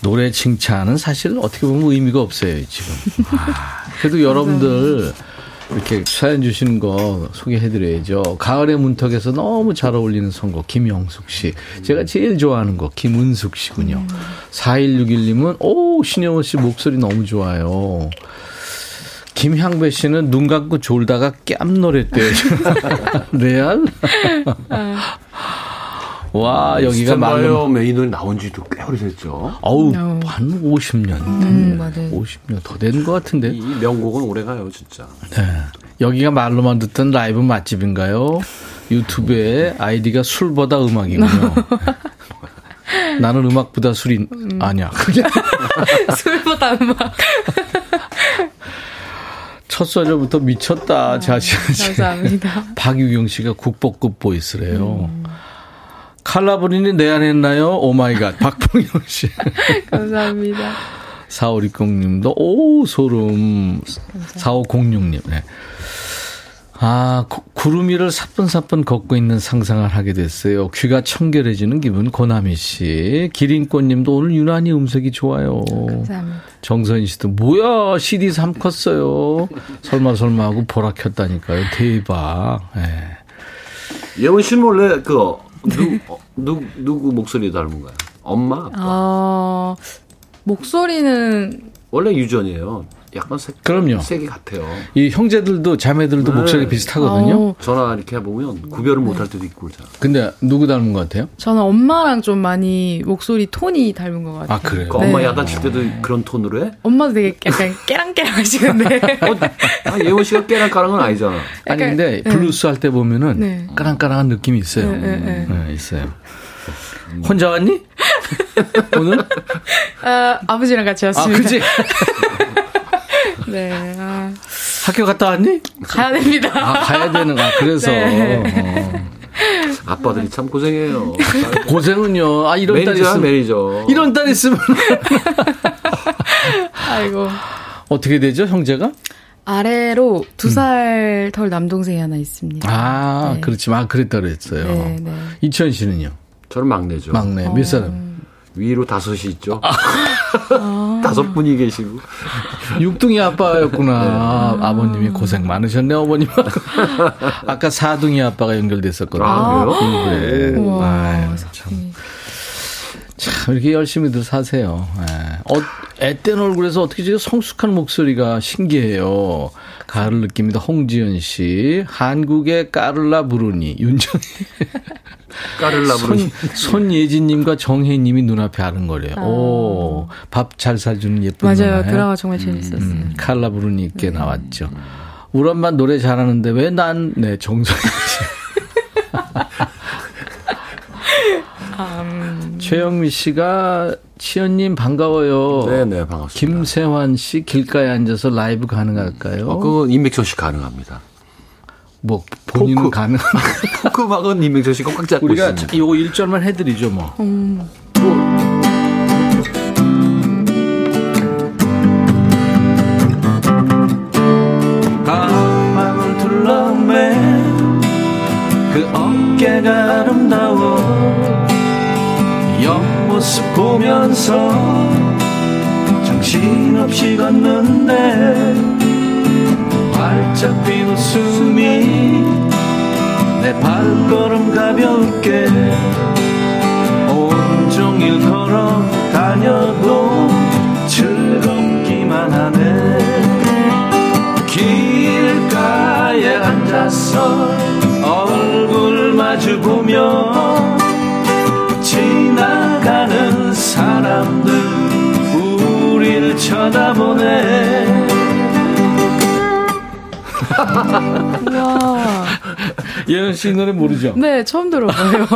노래 칭찬은 사실 어떻게 보면 의미가 없어요, 지금. 아, 그래도 여러분들 이렇게 사연 주시는 거 소개해드려야죠. 가을의 문턱에서 너무 잘 어울리는 선곡, 김영숙 씨. 제가 제일 좋아하는 곡, 김은숙 씨군요. 4161님은, 오, 신영원 씨 목소리 너무 좋아요. 김향배 씨는 눈 감고 졸다가 깸 노랬대요. 레알? 와, 여기가 말로. 메인으로 나온 지도 꽤 오래됐죠. 어우, 어. 한 50년. 음, 맞아요. 50년 더 되는 것 같은데. 이 명곡은 오래가요, 진짜. 네. 여기가 말로만 듣던 라이브 맛집인가요? 유튜브에 아이디가 술보다 음악이군요. 나는 음악보다 술이 아니야. 그게 술보다 음악. 첫 소절부터 미쳤다. 자신. 감사합니다. 박유경 씨가 국보급 보이스래요. 칼라 브루니 내 안에 있나요? Oh my God. 박봉영 씨. 감사합니다. 4560님도, 오, 소름. 4506님, 네. 아, 구- 구름 위를 사뿐사뿐 걷고 있는 상상을 하게 됐어요. 귀가 청결해지는 기분, 고나미 씨. 기린꽃 님도 오늘 유난히 음색이 좋아요. 감사합니다. 정선희 씨도, 뭐야, CD 3 컸어요. 설마 설마 하고 보라 켰다니까요. 대박. 예. 예원 씨는 원래 그, 누, 어, 누, 누구 목소리 닮은 거야? 엄마? 아빠? 어, 목소리는 원래 유전이에요. 약간 색, 그럼요. 색이 같아요. 이 형제들도 자매들도 네. 목소리 비슷하거든요. 어, 전화 이렇게 해보면 구별을 못할 때도 있고 그러잖아. 근데 누구 닮은 것 같아요? 저는 엄마랑 좀 많이 목소리 톤이 닮은 것 같아요. 아, 그래요? 그 엄마 네. 야단칠 때도 그런 톤으로 해? 엄마도 되게 약간 깨랑깨랑 하시는데. 아, 예원 씨가 깨랑까랑은 건 아니잖아. 아니 근데 네. 블루스 할 때 보면은 네. 까랑까랑한 느낌이 있어요. 네, 네, 네, 있어요. 혼자 왔니? 오늘? 아, 아버지랑 같이 아, 왔습니다. 그지? 네. 아, 학교 갔다 왔니? 가야 됩니다. 아, 가야 되는, 아, 그래서. 네. 어. 아빠들이 참 고생해요. 고생은요. 아, 이런 딸 매니저야, 있으면. 매니저. 이런 딸 있으면. 아이고. 어떻게 되죠, 형제가? 아래로 두 살덜 남동생이 하나 있습니다. 아, 네. 그렇지만, 아, 그랬다 그랬어요. 네, 네. 이천 씨는요? 저는 막내죠. 막내. 몇 사람? 위로 다섯이 있죠. 아. 다섯 분이 계시고. 육둥이 아빠였구나. 아버님이 고생 많으셨네, 어머님. 아까 사둥이 아빠가 연결됐었거든요. 아, 그래요? 그래. 우와, 아유, 참. 참, 이렇게 열심히들 사세요. 예. 어, 앳된 얼굴에서 어떻게 저렇게 성숙한 목소리가 신기해요. 가을 느낌이다. 홍지연 씨. 한국의 까를라 부르니. 윤정희. 까를라 부르니. 손, 손예진님과 정혜님이 눈앞에 아른거려요. 오, 밥 잘 사주는 예쁜 맞아요. 누나예요. 드라마 정말 재밌었어요. 음, 칼라 부르니께 나왔죠. 우리 엄마 노래 잘하는데 왜 난, 네, 정선희 씨. 최영미 씨가 치현님 반가워요. 네네, 반갑습니다. 김세환 씨 길가에 앉아서 라이브 가능할까요? 어, 그건 임백천 씨 가능합니다. 뭐 본인은 포크. 가능. 포크막은 임백천 씨가 꽉 잡고 우리가 있습니다. 요거 1절만 해드리죠 뭐. 가방을 둘러매 그 어깨가 아름다워 옆 모습 보면서 정신없이 걷는데 활짝 핀 웃음이 내 발걸음 가볍게 온종일 걸어 다녀도 즐겁기만 하네. 길가에 앉아서 얼굴 마주 보며 사람들 우릴 쳐다보네 와. 예은 씨 노래 모르죠? 네, 처음 들어봐요.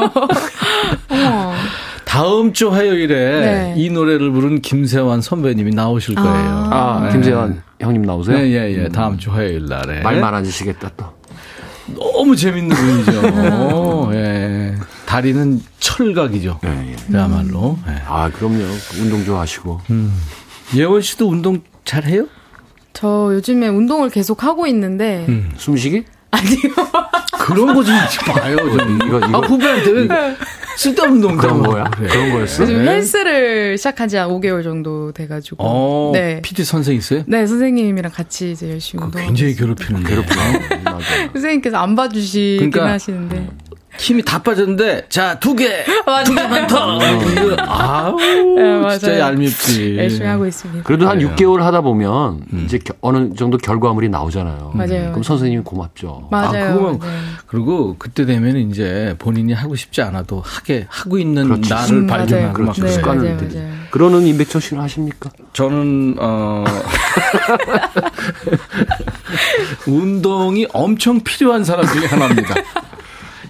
다음 주 화요일에 네. 이 노래를 부른 김세환 선배님이 나오실 거예요. 아, 네. 김세환 형님 나오세요? 네, 예, 예. 다음 주 화요일 날에. 말 많아지시겠다 또. 너무 재밌는 분이죠. 예. 다리는 철각이죠. 예, 예. 그야말로. 예. 아, 그럼요. 운동 좋아하시고. 예원 씨도 운동 잘 해요? 저 요즘에 운동을 계속 하고 있는데 음. 숨쉬기? 아니요. 그런 거좀 봐요, 좀. 이거, 이거. 아, 후배한테 왜 쓸데없는 운동 그런 거야? 그래. 그런 거였어? 요즘 네. 헬스를 시작한 지 한 5개월 정도 돼가지고. 어, 네. PT 선생 있어요? 네, 선생님이랑 같이 이제 열심히 그거 운동. 굉장히 괴롭히는데. 나도. 선생님께서 안 봐주시긴 그러니까 하시는데. 힘이 다 빠졌는데, 자, 두 개! 두 개만 더! 이거, 아우, 네. 진짜 얄밉지. 열심히 하고 있습니다. 그래도 한 그래요. 6개월 하다 보면 이제 겨- 어느 정도 결과물이 나오잖아요. 맞아요. 그럼 선생님이 고맙죠. 맞아요. 그거 맞아요. 그리고 그때 되면 이제 본인이 하고 싶지 않아도 하게 하고 있는 그렇지. 나를 음, 발견하고 그렇죠. 네, 습관을 맞아요. 맞아요. 그러는 임백천 씨는 하십니까? 저는 어 운동이 엄청 필요한 사람 중에 하나입니다.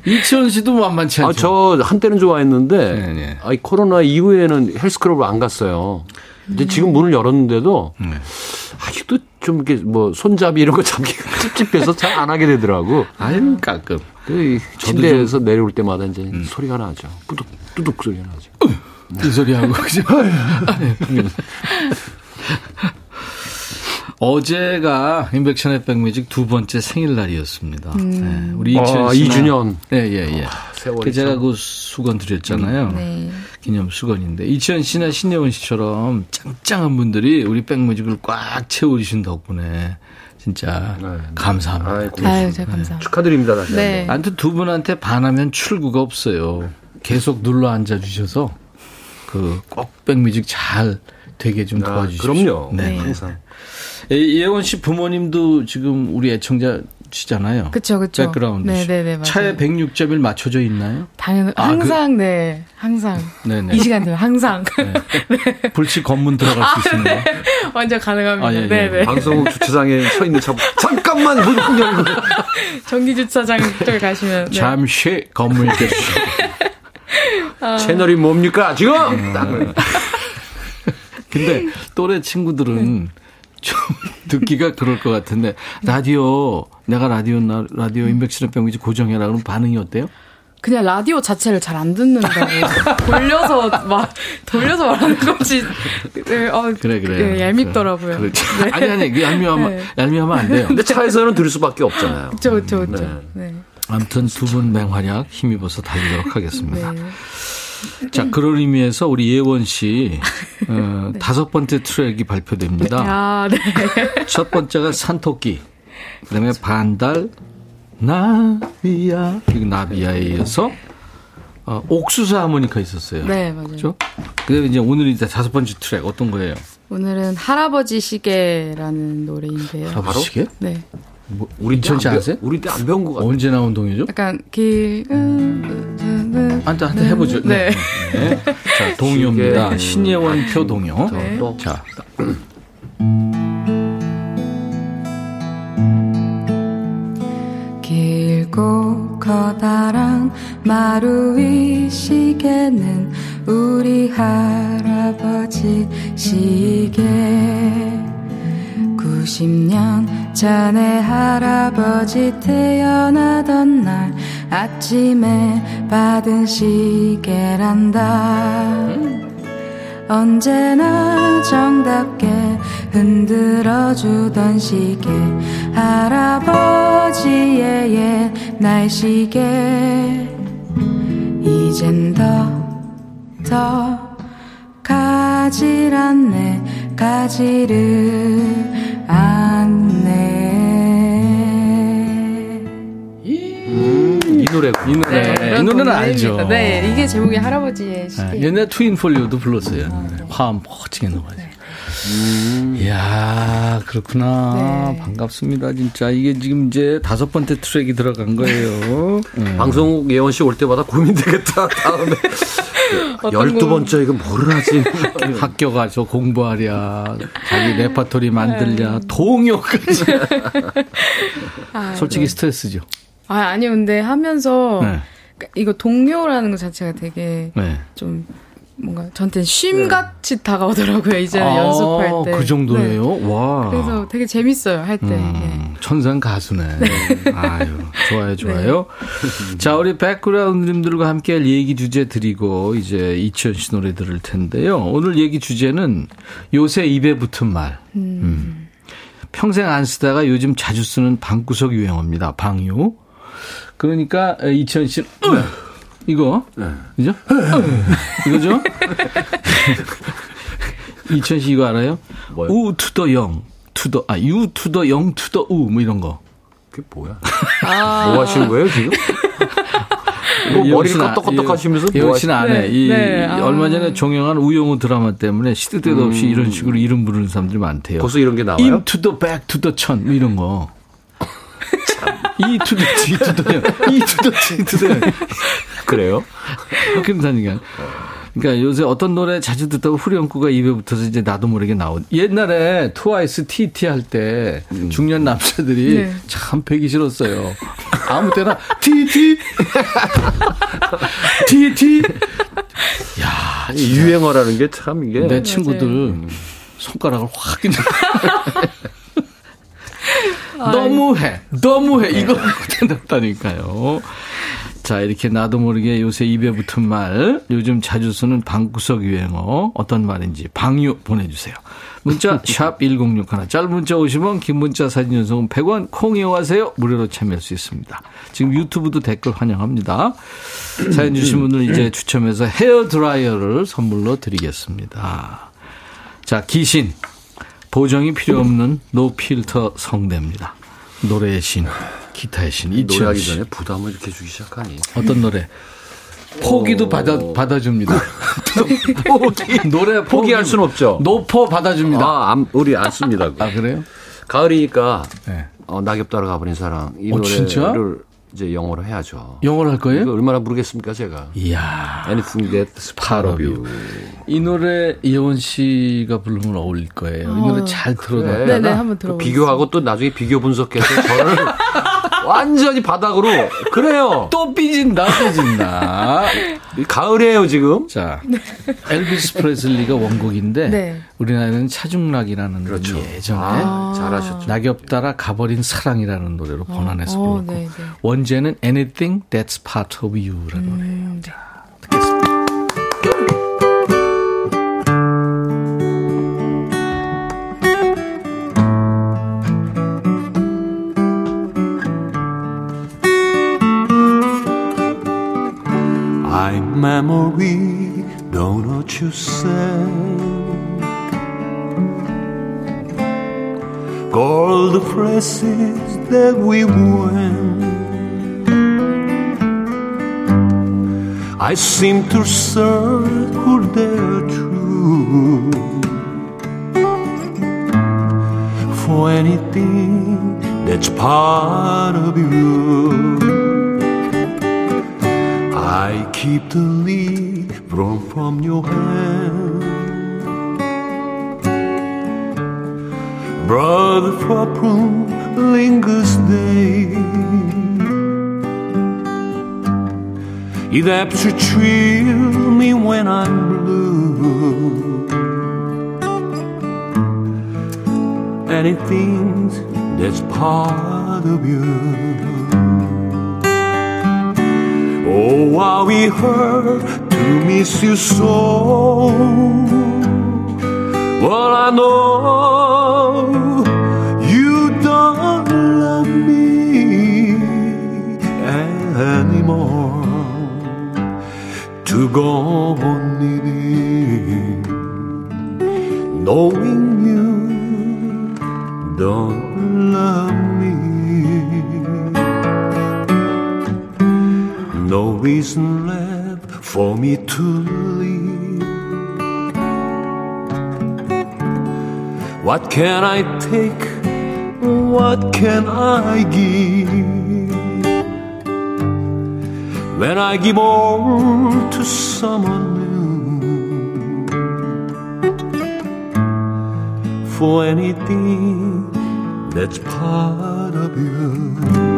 이치원 씨도 만만치 않죠. 아, 저 한때는 좋아했는데 네, 네. 아, 이 코로나 이후에는 헬스클럽을 안 갔어요. 근데 음. 지금 문을 열었는데도 네. 아직도 좀 이렇게 뭐 손잡이 이런 거 잡기가 찝찝해서 잘 안 하게 되더라고. 아유 가끔 그 침대에서 내려올 때마다 이제 소리가 나죠. 뚜둑 뚜둑 소리가 나죠. 이 소리 하고 그죠. 어제가 인백션의 백뮤직 두 번째 생일날이었습니다. 네, 우리 아, 이치원 씨나 2주년. 예, 예, 예. 세월이 그 제가 그 수건 드렸잖아요. 네. 기념 수건인데 이치현 씨나 신예원 씨처럼 짱짱한 분들이 우리 백뮤직을 꽉 채우신 덕분에 진짜 네. 감사합니다. 아이고. 아유, 제가 감사합니다. 축하드립니다 다시. 네. 아무튼 두 분한테 반하면 출구가 없어요. 계속 눌러 앉아 주셔서 그꼭 백뮤직 잘 되게 좀 아, 도와주십시오. 그럼요. 네. 항상. 예, 예원 씨 부모님도 지금 우리 애청자 시잖아요. 그쵸, 그쵸. 백그라운드. 네, 네, 네, 맞아요. 차에 106점일 맞춰져 있나요? 당연 아, 항상 네 항상 네 네. 이 시간 되면 항상 불치 건문 들어갈 수 있는 거. 완전 가능합니다. 아, 예, 예. 네 네 방송국 주차장에 서 있는 차 잠깐만 문꼭 열고 전기 주차장 쪽 가시면 네. 잠시 건물 깨주시고. 채널이 뭡니까 지금? 딱 근데 또래 친구들은 좀 듣기가 그럴 것 같은데 라디오 내가 라디오 나 라디오 인백션의 병이지 고정해라 그러면 반응이 어때요? 그냥 라디오 자체를 잘 안 듣는다고 돌려서 막 돌려서 말하는 건지 네, 어, 그래 그래. 네, 얄밉더라고요. 그렇지. 아니 아니 그 얄미하면 네. 얄미하면 안 돼요. 근데 차에서는 들을 수밖에 없잖아요. 그렇죠 그렇죠 네. 그렇죠. 네. 아무튼 두 분 맹활약 힘입어서 달리도록 하겠습니다. 네. 자, 그런 의미에서 우리 예원 씨, 어, 다섯 번째 트랙이 발표됩니다. 아, 네. 첫 번째가 산토끼. 그 다음에 반달, 나비야. 그리고 나비야에 이어서, 어, 옥수수 하모니카 있었어요. 네, 맞아요. 그죠? 그 다음에 이제 오늘 이제 다섯 번째 트랙 어떤 거예요? 오늘은 할아버지 시계라는 노래인데요. 바로? 시계? 네. 뭐, 우리 전체 안 아세요? 배워- 우리 때 안 배운 거 같아. 언제 나온 동요죠? 약간 길 한번 한번 해보죠. 네. 네. 자, 동요입니다. 시계. 신예원 표 동요. 네. 또 자, 길고 커다란 마루 위 시계는 우리 할아버지 시계 90년 전에 할아버지 태어나던 날 아침에 받은 시계란다. 언제나 정답게 흔들어주던 시계. 할아버지의 옛날 시계. 이젠 더, 더 가질 않네 가지를 않네 이 노래 이 노래. 네, 이 이런 노래는. 알죠. 네, 이게 제목이 할아버지의 시계. 네, 옛날 트윈 폴리오도 불렀어요. 화음 멋지게 넣어가지고. 이야, 그렇구나. 네. 반갑습니다, 진짜. 이게 지금 이제 다섯 번째 트랙이 들어간 거예요. 음. 방송국 예원 씨 올 때마다 고민되겠다. 다음에 열두 번째 이거 뭐를 하지? 학교 가서 공부하랴, 자기 레파토리 만들랴, 동요까지. 아, 솔직히 네. 스트레스죠. 아, 아니요, 근데 하면서 네. 그러니까 이거 동료라는 것 자체가 되게 네. 좀 뭔가 저한테는 쉼같이 다가오더라고요, 이제 아, 연습할 때. 그 정도예요? 네. 와. 그래서 되게 재밌어요, 할 때. 네. 음, 천상 가수네. 아유, 좋아요, 좋아요. 자, 우리 백그라운드님들과 함께 할 얘기 주제 드리고, 이제 이치현 씨 노래 들을 텐데요. 오늘 얘기 주제는 요새 입에 붙은 말. 음. 평생 안 쓰다가 요즘 자주 쓰는 방구석 유행어입니다. 방유. 그러니까, 이치현 씨는, 으! 이거, 그죠? 으! 이거죠? 이치현 씨 이거 알아요? 뭐요? 우 투더 영, 투더, 아, 유 투더 영 투더 우, 뭐 이런 거. 그게 뭐야? 뭐 하시는 거예요 지금? 뭐 머리를 끄덕끄덕 하시면서 뭐 예원 씨는 안 해. 네, 이, 네, 이 아. 얼마 전에 종영한 우영우 드라마 때문에 시도 때도 없이 이런 식으로 이름 부르는 사람들이 많대요. 벌써 이런 게 나와요? 임 to the 백 to the 천, 뭐 이런 거. 이 투더 지 투더 영, 이 투더 지 투더 영. 그래요? 그렇다니까. 그러니까 요새 어떤 노래 자주 듣다가 후렴구가 입에 붙어서 이제 나도 모르게 나온. 옛날에 트와이스 TT 할 때 중년 남자들이 네. 참 배기 싫었어요. 아무 때나 TT TT 야, 이 유행어라는 게 참 이게 내 친구들 손가락을 확 그냥 너무해 너무해 이거 된다니까요. 자 이렇게 나도 모르게 요새 입에 붙은 말 요즘 자주 쓰는 방구석 유행어 어떤 말인지 방유 보내주세요. 문자 샵1061 짧은 문자 50원 긴 문자 사진 연속은 100원 콩 이용하세요. 무료로 참여할 수 있습니다. 지금 유튜브도 댓글 환영합니다. 사연 주신 분들 이제 추첨해서 헤어 드라이어를 선물로 드리겠습니다. 자 기신 보정이 필요 없는 no filter 성대입니다. 노래의 신, 기타의 신, 이치현 노래하기 씨. 전에 부담을 이렇게 주기 시작하니. 어떤 노래? 포기도 받아 받아줍니다. 포기 노래 포기할 수는 없죠. 노포 받아줍니다. 아, 안- 우리 안 씁니다. 그거. 아 그래요? 가을이니까 네. 어, 낙엽 따라 가버린 사랑 이 어, 노래를 진짜? 이제 영어로 해야죠. 영어를 할 거예요? 얼마나 부르겠습니까 제가? 이야 Anything that's part of you. 이 노래 이혜원 씨가 부르면 어울릴 거예요. 이 노래 잘 들어놨다가 네네, 한번 그 들어보세요. 비교하고 또 나중에 비교 분석해서 저를 완전히 바닥으로 그래요. 또 삐진다 삐진다. 가을이에요 지금. 자 엘비스 프레슬리가 원곡인데 네. 우리나라에는 차중락이라는 그렇죠. 예전에 아, 잘하셨죠. 낙엽 따라 가버린 사랑이라는 노래로 번안해서 어, 불렀고 네, 네. 원제는 Anything That's Part of You라는 음, 노래예요. 자, 듣겠습니다. I'm memory the what you send. All the places that we went. I seem to for their truth. For anything that's part of you. I keep the lead from, from your hand. Brother Problem lingers day. It helps to thrill me when I'm blue. Anything that's part of you. Oh, how we hurt to miss you so. Well, I know you don't love me anymore. To go on living, knowing you don't reason left for me to leave. What can I take? What can I give? When I give all to someone new for anything that's part of you.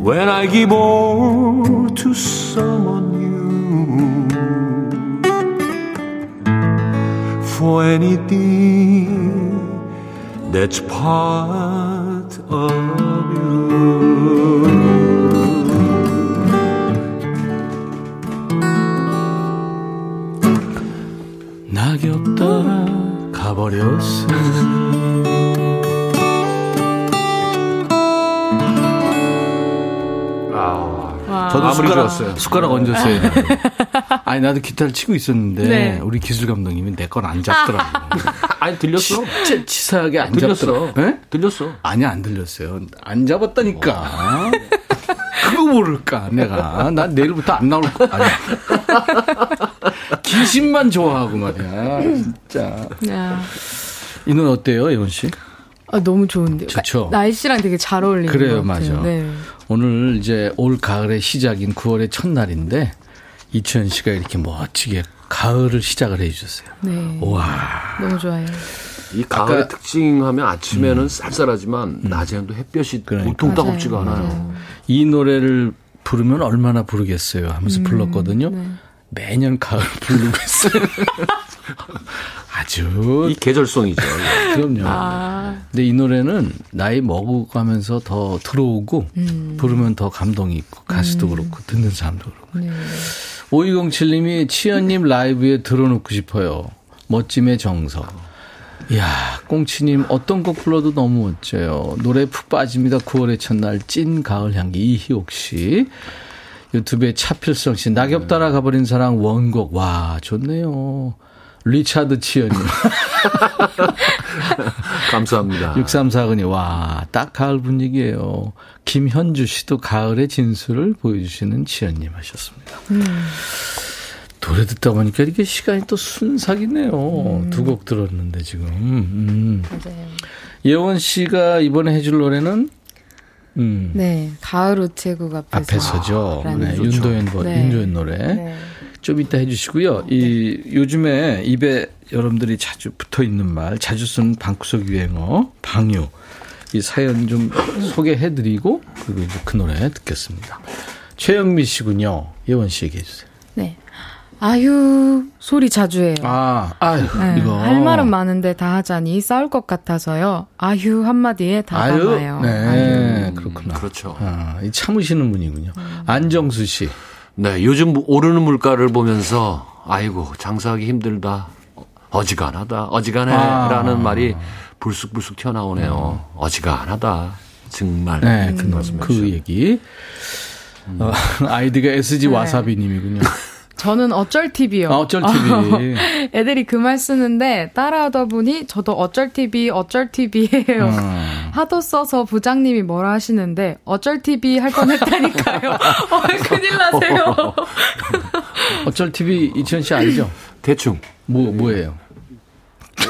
When I give all to someone new for anything that's part of you. 낙엽 따라 가버렸어. 저도 숟가락, 좋았어요. 숟가락 얹었어요. 아니 나도 기타를 치고 있었는데 네. 우리 기술 감독님이 내 건 안 잡더라고. 아니 들렸어. 진짜 치사하게 안 들렸어. 잡더라고. 네? 들렸어. 아니 안 들렸어요. 안 잡았다니까. 그거 모를까 내가. 난 내일부터 안 나올 거 아니야. 기신만 좋아하고 말이야. 진짜. 야. 이 노래 어때요, 예원 씨? 아, 너무 좋은데요. 좋죠. 가- 날씨랑 되게 잘 어울리는 그래요, 것 같아요. 맞아. 네. 오늘 이제 올 가을의 시작인 9월의 첫날인데 이천 씨가 이렇게 멋지게 가을을 시작을 해주셨어요. 네. 와, 너무 좋아요. 이 가을의 아까- 특징하면 아침에는 쌀쌀하지만 낮에는 또 햇볕이 그러니까. 보통 따갑지가 않아요. 이 노래를 부르면 얼마나 부르겠어요 하면서 불렀거든요. 매년 가을 부르고 있어요. 아주 이 계절성이죠. 그럼요. 아, 근데 이 노래는 나이 먹어가면서 더 들어오고 부르면 더 감동이 있고 가수도 그렇고 듣는 사람도 그렇고. 네. 5207님이 치연님 라이브에 들어놓고 싶어요. 멋짐의 정석. 이야, 꽁치님 어떤 곡 불러도 너무 멋져요. 노래 푹 빠집니다. 9월의 첫날 찐 가을 향기 이희옥 씨. 유튜브에 차필성 씨, 낙엽 따라 가버린 사랑 원곡. 와, 좋네요. 리차드 치현님. 감사합니다. 6349님, 와, 딱 가을 분위기예요. 김현주 씨도 가을의 진수를 보여주시는 치현님 하셨습니다. 노래 듣다 보니까 이렇게 시간이 또 순삭이네요. 두곡 들었는데 지금. 음. 맞아요. 예원 씨가 이번에 해줄 노래는 음, 네, 가을 우체국 앞에서. 앞에서죠. 네. 윤도현 버 네. 윤도현 노래. 네. 좀 이따 해주시고요. 이 요즘에 입에 여러분들이 자주 붙어 있는 말, 자주 쓰는 방구석 유행어, 방유. 이 사연 좀 소개해드리고 그리고 이제 그 노래 듣겠습니다. 최영미 씨군요. 예원 씨 얘기해 주세요. 네. 아유, 소리 자주 해요. 아, 아유, 네, 이거 할 말은 많은데 다 하자니 싸울 것 같아서요. 아유 한 마디에 다 아유, 담아요. 네, 아유. 그렇구나. 그렇죠. 아, 이 참으시는 분이군요. 안정수 씨. 네, 요즘 오르는 물가를 보면서 아이고 장사하기 힘들다. 어지간하다. 어지간해라는 아. 말이 불쑥불쑥 튀어나오네요. 어지간하다. 정말. 네, 그, 말씀해 그 주셨네요. 얘기. 어, 아이디가 SG 네. 와사비님이군요. 저는 어쩔 TV요. 아, 어쩔 TV. 애들이 그 말 쓰는데 따라하다 보니 저도 어쩔 TV, 어쩔 TV예요. 음. 하도 써서 부장님이 뭐라 하시는데 어쩔 TV 할 뻔했다니까요. 어, 큰일 나세요. 어쩔 TV 이천 씨 알죠? 대충. 뭐 뭐예요?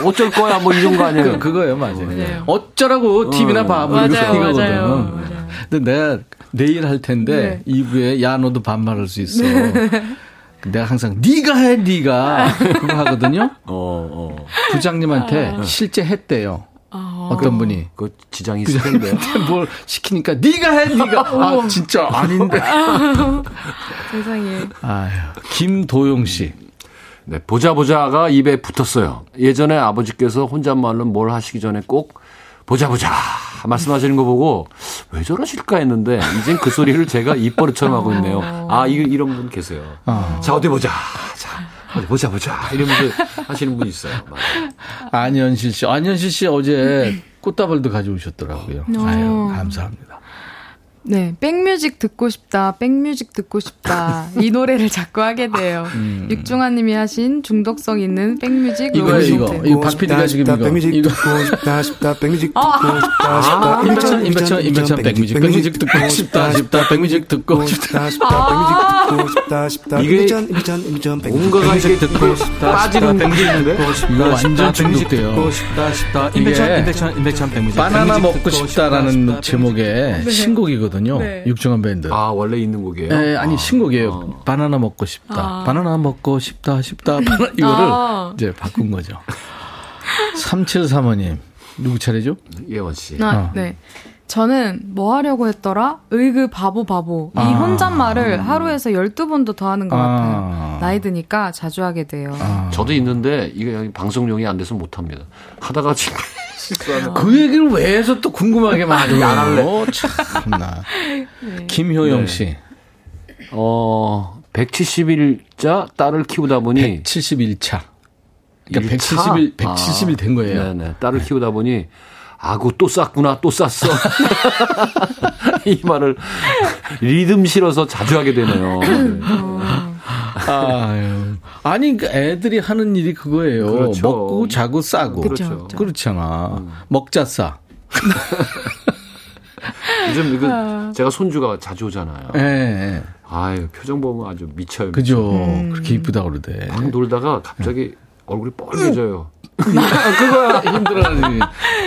어쩔 거야 뭐 이런 거 아니에요. 그, 그거예요, 맞아요. 맞아요. 어쩌라고 TV나 봐. 뭐 맞아요, 이거거든. 맞아요, 맞아요. 근데 내가 내일 할 텐데 네. 2부에 야 너도 반말할 수 있어. 내가 항상 네가 해 네가 그거 하거든요. 어, 어. 부장님한테 실제 했대요. 어떤 분이 그 지장이 있을 텐데요. 뭘 시키니까 네가 해 네가 아 진짜 아닌데. 세상에. 아유 김도용 씨. 네, 보자 보자가 입에 붙었어요. 예전에 아버지께서 혼잣말로 뭘 하시기 전에 꼭 보자 보자 말씀하시는 거 보고 왜 저러실까 했는데 이젠 그 소리를 제가 입버릇처럼 하고 있네요. 아, 이 이런 분 계세요. 자, 어디 보자. 자, 어디 보자 보자 이러면서 하시는 분 있어요. 맞아요. 안현실 씨. 안현실 씨 어제 꽃다발도 가져오셨더라고요. 아유 감사합니다. 네, 백뮤직 듣고 싶다, 백뮤직 듣고 싶다. 이 노래를 자꾸 하게 돼요. 육중아님이 하신 중독성 있는 백뮤직 이거 이거. 이거 박 PD가 지금 이거 백뮤직 이거 듣고 싶다 싶다 백뮤직 듣고 싶다 아, 싶다. 임백천, 임백천, 임백천, 백뮤직, 백뮤직 듣고 싶다, 싶다, 백뮤직 듣고 싶다. 싶다 백뮤직 듣고 싶다 싶다. 이게 임백천 임백천 임백천 백뮤직 뭔가가 이렇게 듣고 빠지는 게 있는데 이거 완전 중독돼요. 싶다 싶다. 이게 임백천 임백천 임백천 백뮤직. 바나나 먹고 싶다라는 싶다, 제목의 신곡이거든 요. 네. 육정한 밴드. 아, 원래 있는 곡이에요. 예, 아니 아. 신곡이에요. 바나나 먹고 싶다. 바나나 먹고 싶다, 싶다. 바나, 이거를 아. 이제 바꾼 거죠. 3735님. 누구 차례죠? 예원 씨. 아, 어. 네. 저는 뭐 하려고 했더라? 으이그 바보 바보. 이 아. 혼잣말을 하루에서 12번도 더 하는 것 아. 같아요. 나이 드니까 자주 하게 돼요. 저도 있는데 이게 방송용이 안 돼서 못 합니다. 하다가 지금 그 얘기를 왜 해서 또 궁금하게 많이 안 할래? 참나. 김효영 씨. 어 170일자 딸을 키우다 보니 171차. 그러니까 일차? 170일, 170일 된 거예요. 네네. 딸을 키우다 보니 아구 또 쌌구나 또 쌌어. 이 말을 리듬 실어서 자주 하게 되네요. 네. 아유. 아니, 그 애들이 하는 일이 그거예요. 그렇죠. 먹고 자고 싸고. 그렇죠. 그렇잖아. 먹자 싸. 요즘 이거 제가 손주가 자주 오잖아요. 예. 예. 아유 표정 보면 아주 미쳐요. 그죠. 그렇게 이쁘다 그러대. 막 놀다가 갑자기 얼굴이 뻘개져요. 그거야 힘들어하지.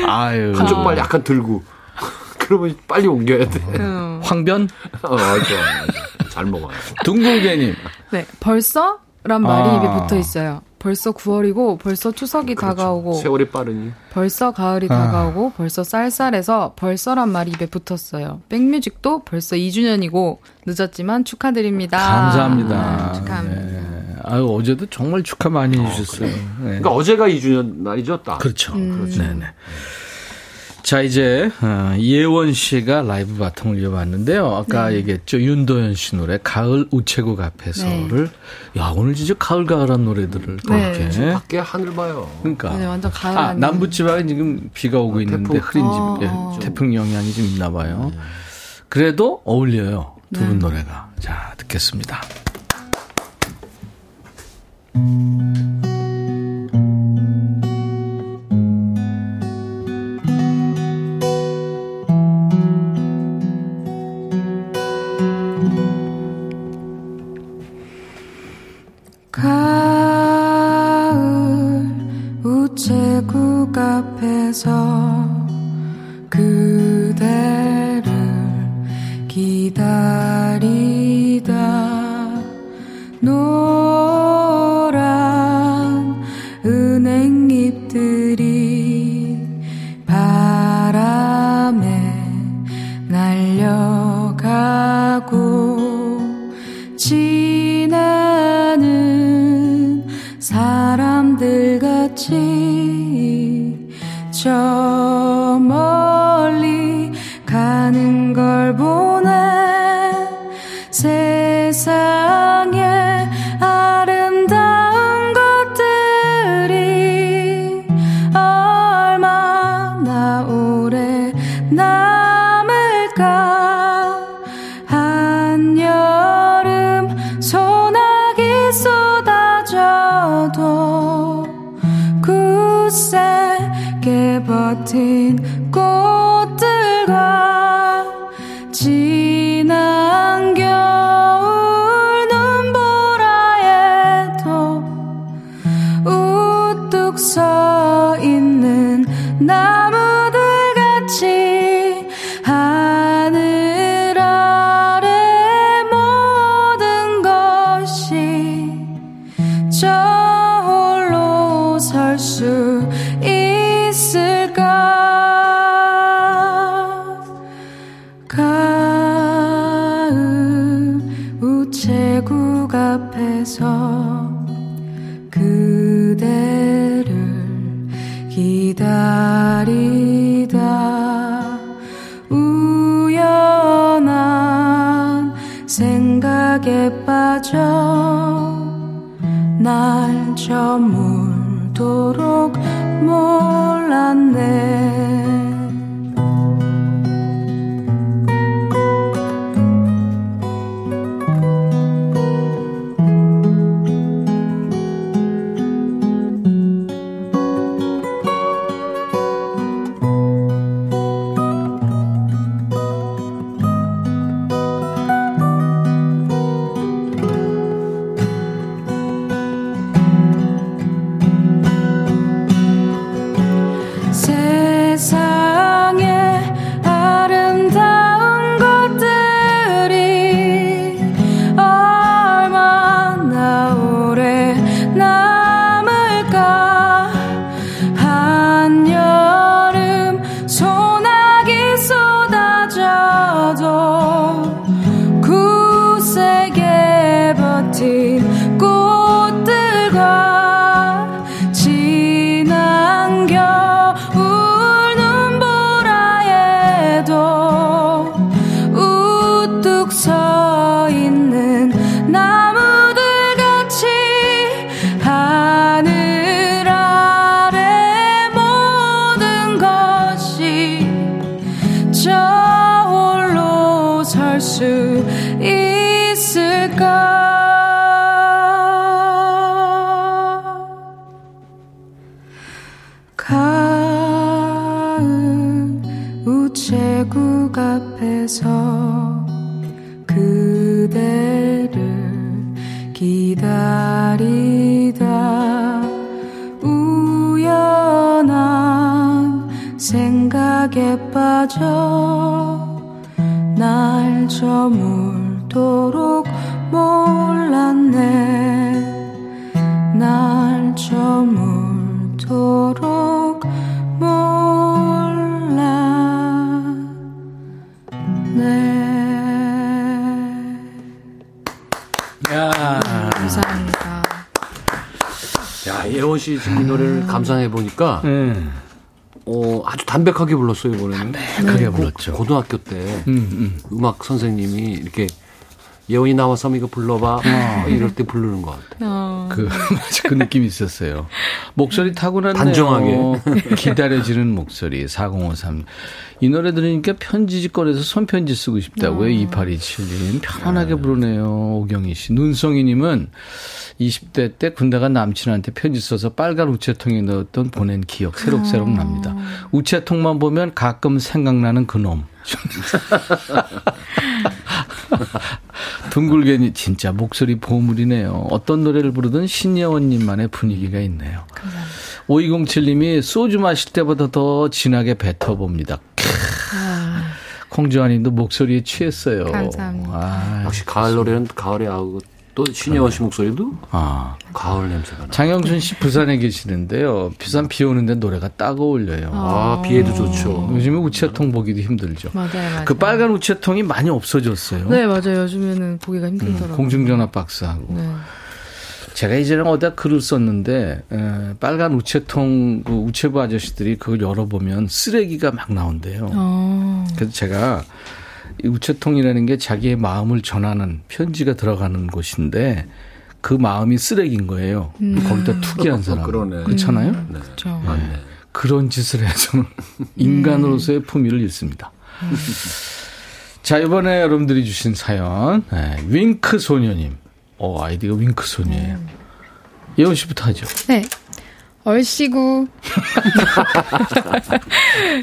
아유. 한쪽 발 약간 들고 그러면 빨리 옮겨야 돼. 음. 황변? 어, 맞아, 맞아. 잘 먹어요. 둥글개님. 네. 벌써? 란 말이 아. 입에 붙어 있어요. 벌써 9월이고 벌써 추석이 다가오고 그렇죠. 세월이 빠르니. 벌써 가을이 아. 다가오고 벌써 쌀쌀해서 벌써란 말이 입에 붙었어요. 백뮤직도 벌써 2주년이고 늦었지만 축하드립니다. 감사합니다. 아, 축하합니다. 네. 아유, 어제도 정말 축하 많이 해주셨어요. 네. 그러니까 어제가 2주년 날이죠, 딱. 그렇죠. 음. 그렇죠. 네네. 자, 이제 어, 예원 씨가 라이브 바통을 이어봤는데요. 아까 네. 얘기했죠. 윤도현 씨 노래 가을 우체국 앞에서를 네. 야, 오늘 진짜 가을 가을한 노래들을 다 네. 이렇게 밖에 하늘 봐요. 그러니까 네, 완전 가을 아, 남부 지방에 지금 비가 오고 아, 있는데 흐린 집 어, 예, 어. 태풍 영향이 좀 있나 봐요. 네. 그래도 어울려요. 두분 네. 노래가. 자, 듣겠습니다. 음. 서 있는 나 수 있을까? 가을 우체국 앞에서 그대를 기다리다 우연한 생각에 빠져 날 날 저물도록 몰랐네 날 저물도록 몰랐네 야. 감사합니다 야 예원 씨 지금 이 노래를 감상해 보니까 음. 담백하게 불렀어요 이번에는. 담백하게 불렀죠. 고등학교 때 음, 음. 악 선생님이 이렇게 예원이 나와서 이거 불러봐. 뭐 이럴 때 부르는 것 같아. 어. 그, 그 느낌이 있었어요. 목소리 타고났네요. 단정하게. 기다려지는 목소리, 4053. 이 노래 들으니까 편지지 꺼내서 손편지 쓰고 싶다고요, 2827님. 편안하게 부르네요, 오경희 씨. 눈송이님은 20대 때 군대 간 남친한테 편지 써서 빨간 우체통에 넣었던 보낸 기억 새록새록 납니다. 우체통만 보면 가끔 생각나는 그놈. 둥글게니 진짜 목소리 보물이네요. 어떤 노래를 부르든 신예원님만의 분위기가 있네요. 5207님이 소주 마실 때보다 더 진하게 뱉어봅니다. 콩주환님도 목소리에 취했어요. 감사합니다. 아, 역시 가을 노래는 가을에 하고 또 신예원 씨 목소리도 아. 가을 냄새가 나. 장영순 씨 부산에 계시는데요. 부산 비 오는데 노래가 딱 어울려요. 아, 비에도 좋죠. 요즘에 우체통 보기도 힘들죠. 맞아요, 맞아요. 그 빨간 우체통이 많이 없어졌어요. 네, 맞아요. 요즘에는 보기가 음, 힘들더라고요. 공중전화 박스하고. 네. 제가 이전에 어디다 글을 썼는데 에, 빨간 우체통 그 우체부 아저씨들이 그걸 열어보면 쓰레기가 막 나온대요. 어. 그래서 제가 이 우체통이라는 게 자기의 마음을 전하는 편지가 들어가는 곳인데 그 마음이 쓰레기인 거예요. 거기다 투기한 사람. 그러네. 그렇잖아요. 그렇죠. 맞네. 그런 짓을 해서는 인간으로서의 품위를 잃습니다. 자, 이번에 여러분들이 주신 사연, 네, 윙크 소녀님. 어, 아이디가 윙크 소녀예요. 예원 씨부터 하죠. 네. 얼씨구.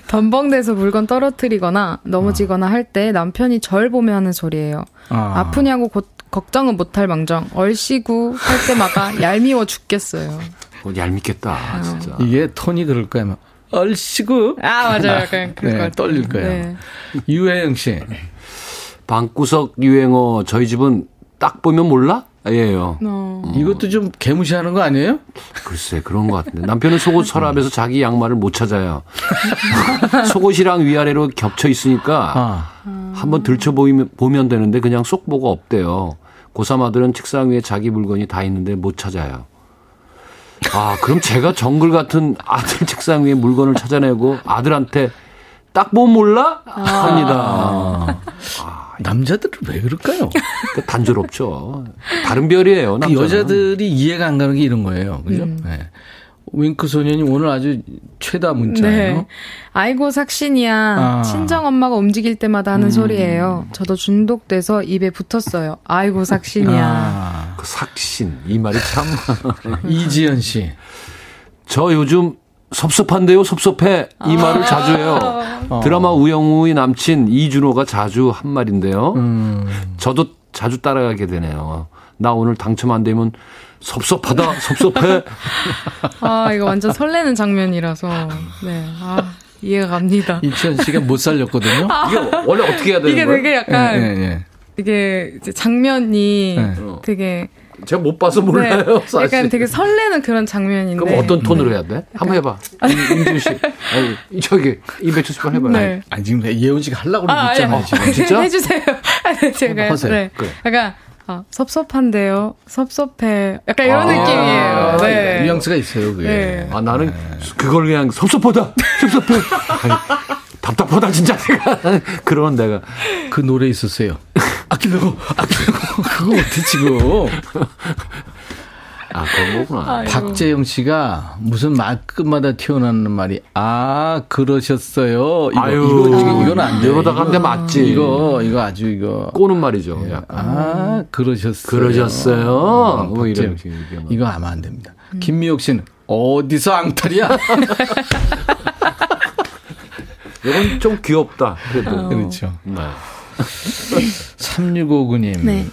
덤벙대서 물건 떨어뜨리거나 넘어지거나 할 때 남편이 절 보며 하는 소리예요. 아. 아. 프냐고 고- 걱정은 못할 망정. 얼씨구 할 때마다 얄미워 죽겠어요. 어, 얄밉겠다, 진짜. 이게 톤이 그럴 거예요. 얼씨구. 아, 맞아요. 약간 그럴 네, 것 같아요. 떨릴 거예요. 네. 유혜영 씨. 방구석 유행어 저희 집은 딱 보면 몰라? 예요. 어. 이것도 좀 개무시하는 거 아니에요? 글쎄 그런 것 같은데 남편은 속옷 서랍에서 자기 양말을 못 찾아요. 속옷이랑 위아래로 겹쳐 있으니까 아. 한번 들춰 보이면 보면 되는데 그냥 속보가 없대요. 고3 아들은 책상 위에 자기 물건이 다 있는데 못 찾아요. 아 그럼 제가 정글 같은 아들 책상 위에 물건을 찾아내고 아들한테 딱 보면 몰라 합니다. 남자들은 왜 그럴까요? 그 단조롭죠. 다른 별이에요. 그 남자는. 여자들이 이해가 안 가는 게 이런 거예요. 그죠? 네. 윙크 소년님 오늘 아주 최다 문자예요. 네. 아이고 삭신이야. 아. 친정 엄마가 움직일 때마다 하는 소리예요. 저도 중독돼서 입에 붙었어요. 아이고 삭신이야. 아, 그 삭신 이 말이 참. 이지연 씨. 저 요즘 섭섭한데요, 섭섭해. 이 말을 자주 해요. 드라마 우영우의 남친 이준호가 자주 한 말인데요. 저도 자주 따라가게 되네요. 나 오늘 당첨 안 되면 섭섭하다, 섭섭해. 아, 이거 완전 설레는 장면이라서. 네. 아, 이해가 갑니다. 이지연 씨가 못 살렸거든요. 이게 원래 어떻게 해야 되는 이게 거예요? 되게 약간, 예, 예, 예. 이게 이제 장면이 네. 되게. 제가 못 봐서 몰라요, 네, 사실. 약간 되게 설레는 그런 장면인데. 그럼 어떤 톤으로 해야 돼? 한번 해봐. 임지우 씨. 아니, 저기, 이백수 씨번 해봐요. 네. 아니, 지금 예원 씨가 하려고 그러고 아, 있잖아요, 아니, 지금. 진짜? 해주세요. 아, 네, 제가. 하세요. 네. 그래. 약간, 아, 섭섭한데요. 섭섭해. 약간 이런 아, 느낌이에요. 네. 뉘앙스가 있어요, 그게. 네. 아, 나는 그걸 그냥 섭섭하다, 섭섭해. 답답하다, 진짜 내가. 그런 내가. 그 노래 있었어요. 아끼려고, 아끼려고. 그거 어때, 지금. 아, 그런 거구나. 박재영 씨가 무슨 말끝마다 튀어나오는 말이, 아, 그러셨어요. 이거, 아유, 이거, 지금 이건 안 돼. 이러다가 근데 맞지. 이거, 이거 아주 이거. 꼬는 말이죠. 약간. 아, 그러셨어요. 그러셨어요. 어, 뭐 이런 박재영. 이거 아마 안 됩니다. 김미옥 씨는 어디서 앙탈이야? 이건 좀 귀엽다. 그래도. 그렇죠. 네. 3659님. 네.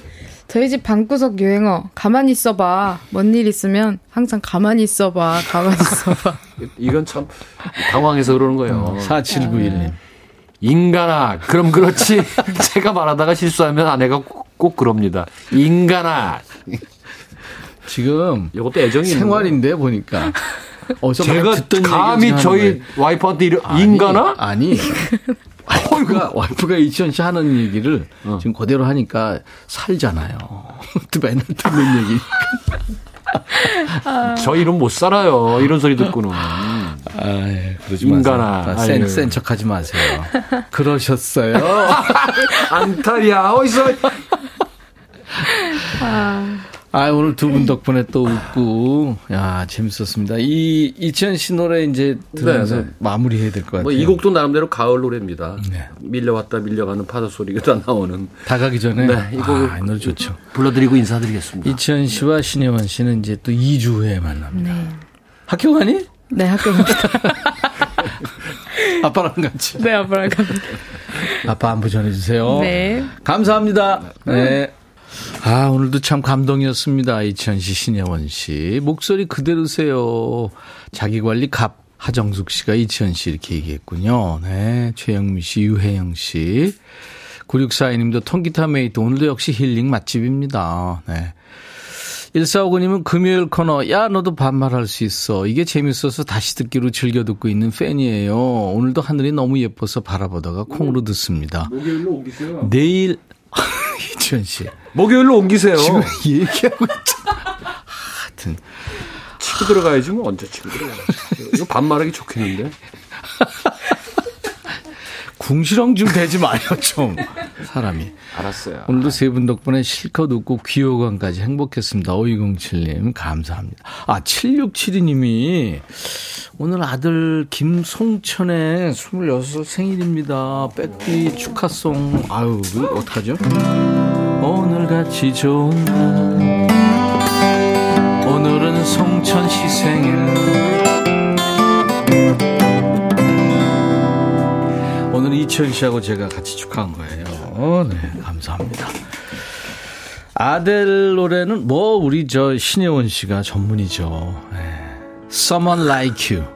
저희 집 방구석 유행어 가만히 있어봐. 뭔 일 있으면 항상 가만히 있어봐. 가만히 있어봐. 이건 참 당황해서 그러는 거예요. 4791님. 인간아, 그럼 그렇지. 제가 말하다가 실수하면 아내가 꼭, 꼭 그럽니다. 인간아. 지금 이것도 애정이 생활인데 보니까. 막 제가 감히 저희. 와이프한테 이러, 아니, 인간아? 아니. 와이프가, 와이프가 이치현 씨 하는 얘기를 어. 지금 그대로 하니까 살잖아요. 또 맨날 듣는 얘기. 저 이름 못 살아요. 이런 소리 듣고는. 아이, 그러지 인간아. 마세요. 센, 아유. 센 척하지 마세요. 그러셨어요. 안탈이야. 어디서. 아, 오늘 두 분 덕분에 또 웃고, 야, 재밌었습니다. 이, 이치현 씨 노래 이제 들으면서 네, 네. 마무리해야 될 것 같아요. 뭐 이 곡도 나름대로 가을 노래입니다. 네. 밀려왔다 밀려가는 파도 소리가 다 나오는 다 가기 전에. 네, 이 곡을 아, 이 노래 좋죠. 불러드리고 인사드리겠습니다. 이치현 씨와 신혜원 씨는 이제 또 2주 후에 만납니다. 네. 학교 가니? 네, 학교 갑니다. 아빠랑 같이. 네, 아빠랑 갑니다. 아빠 안부 전해주세요. 네. 감사합니다. 네. 아, 오늘도 참 감동이었습니다. 이치현 씨, 신혜원 씨. 목소리 그대로세요. 자기관리 갑. 하정숙 씨가 이치현 씨 이렇게 얘기했군요. 네. 최영미 씨, 유혜영 씨. 9642님도 통기타 메이트. 오늘도 역시 힐링 맛집입니다. 네. 1459님은 금요일 코너, 야, 너도 반말할 수 있어. 이게 재밌어서 다시 듣기로 즐겨 듣고 있는 팬이에요. 오늘도 하늘이 너무 예뻐서 바라보다가 콩으로 듣습니다. 목요일로 옮기세요. 내일, 이치현 씨. 목요일로 옮기세요. 지금 얘기하고 있잖아. 하여튼. 치고 들어가야지 뭐 언제 치고 들어가야지. 이거 반말하기 좋겠는데. 궁시렁 좀 되지 마요, 좀. 사람이. 알았어요. 오늘도 세 분 덕분에 실컷 웃고 귀호강까지 행복했습니다. 5207님, 감사합니다. 아, 7672님이 오늘 아들 김송천의 26살 생일입니다. 백비 축하송. 아유, 어떡하죠? 오늘같이 좋은 날. 오늘은 송천 씨 생일. 오늘 이치현 씨하고 제가 같이 축하한 거예요. 네, 감사합니다. 아델 노래는 뭐 우리 저 신혜원 씨가 전문이죠. 네. Someone Like You.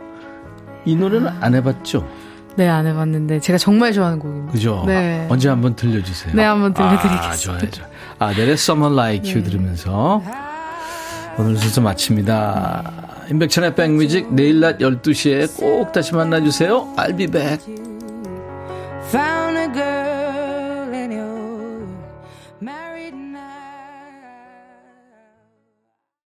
이 노래는 안 해봤죠? 네, 안 해봤는데 제가 정말 좋아하는 곡입니다. 그죠? 네. 언제 한번 들려주세요. 네, 한번 들려드리겠습니다. 아, 좋아요, 좋아요. 아델의 Someone Like You 들으면서 오늘 순서 마칩니다. 임백천의 백뮤직 내일 낮 12시에 꼭 다시 만나주세요. I'll be back. Found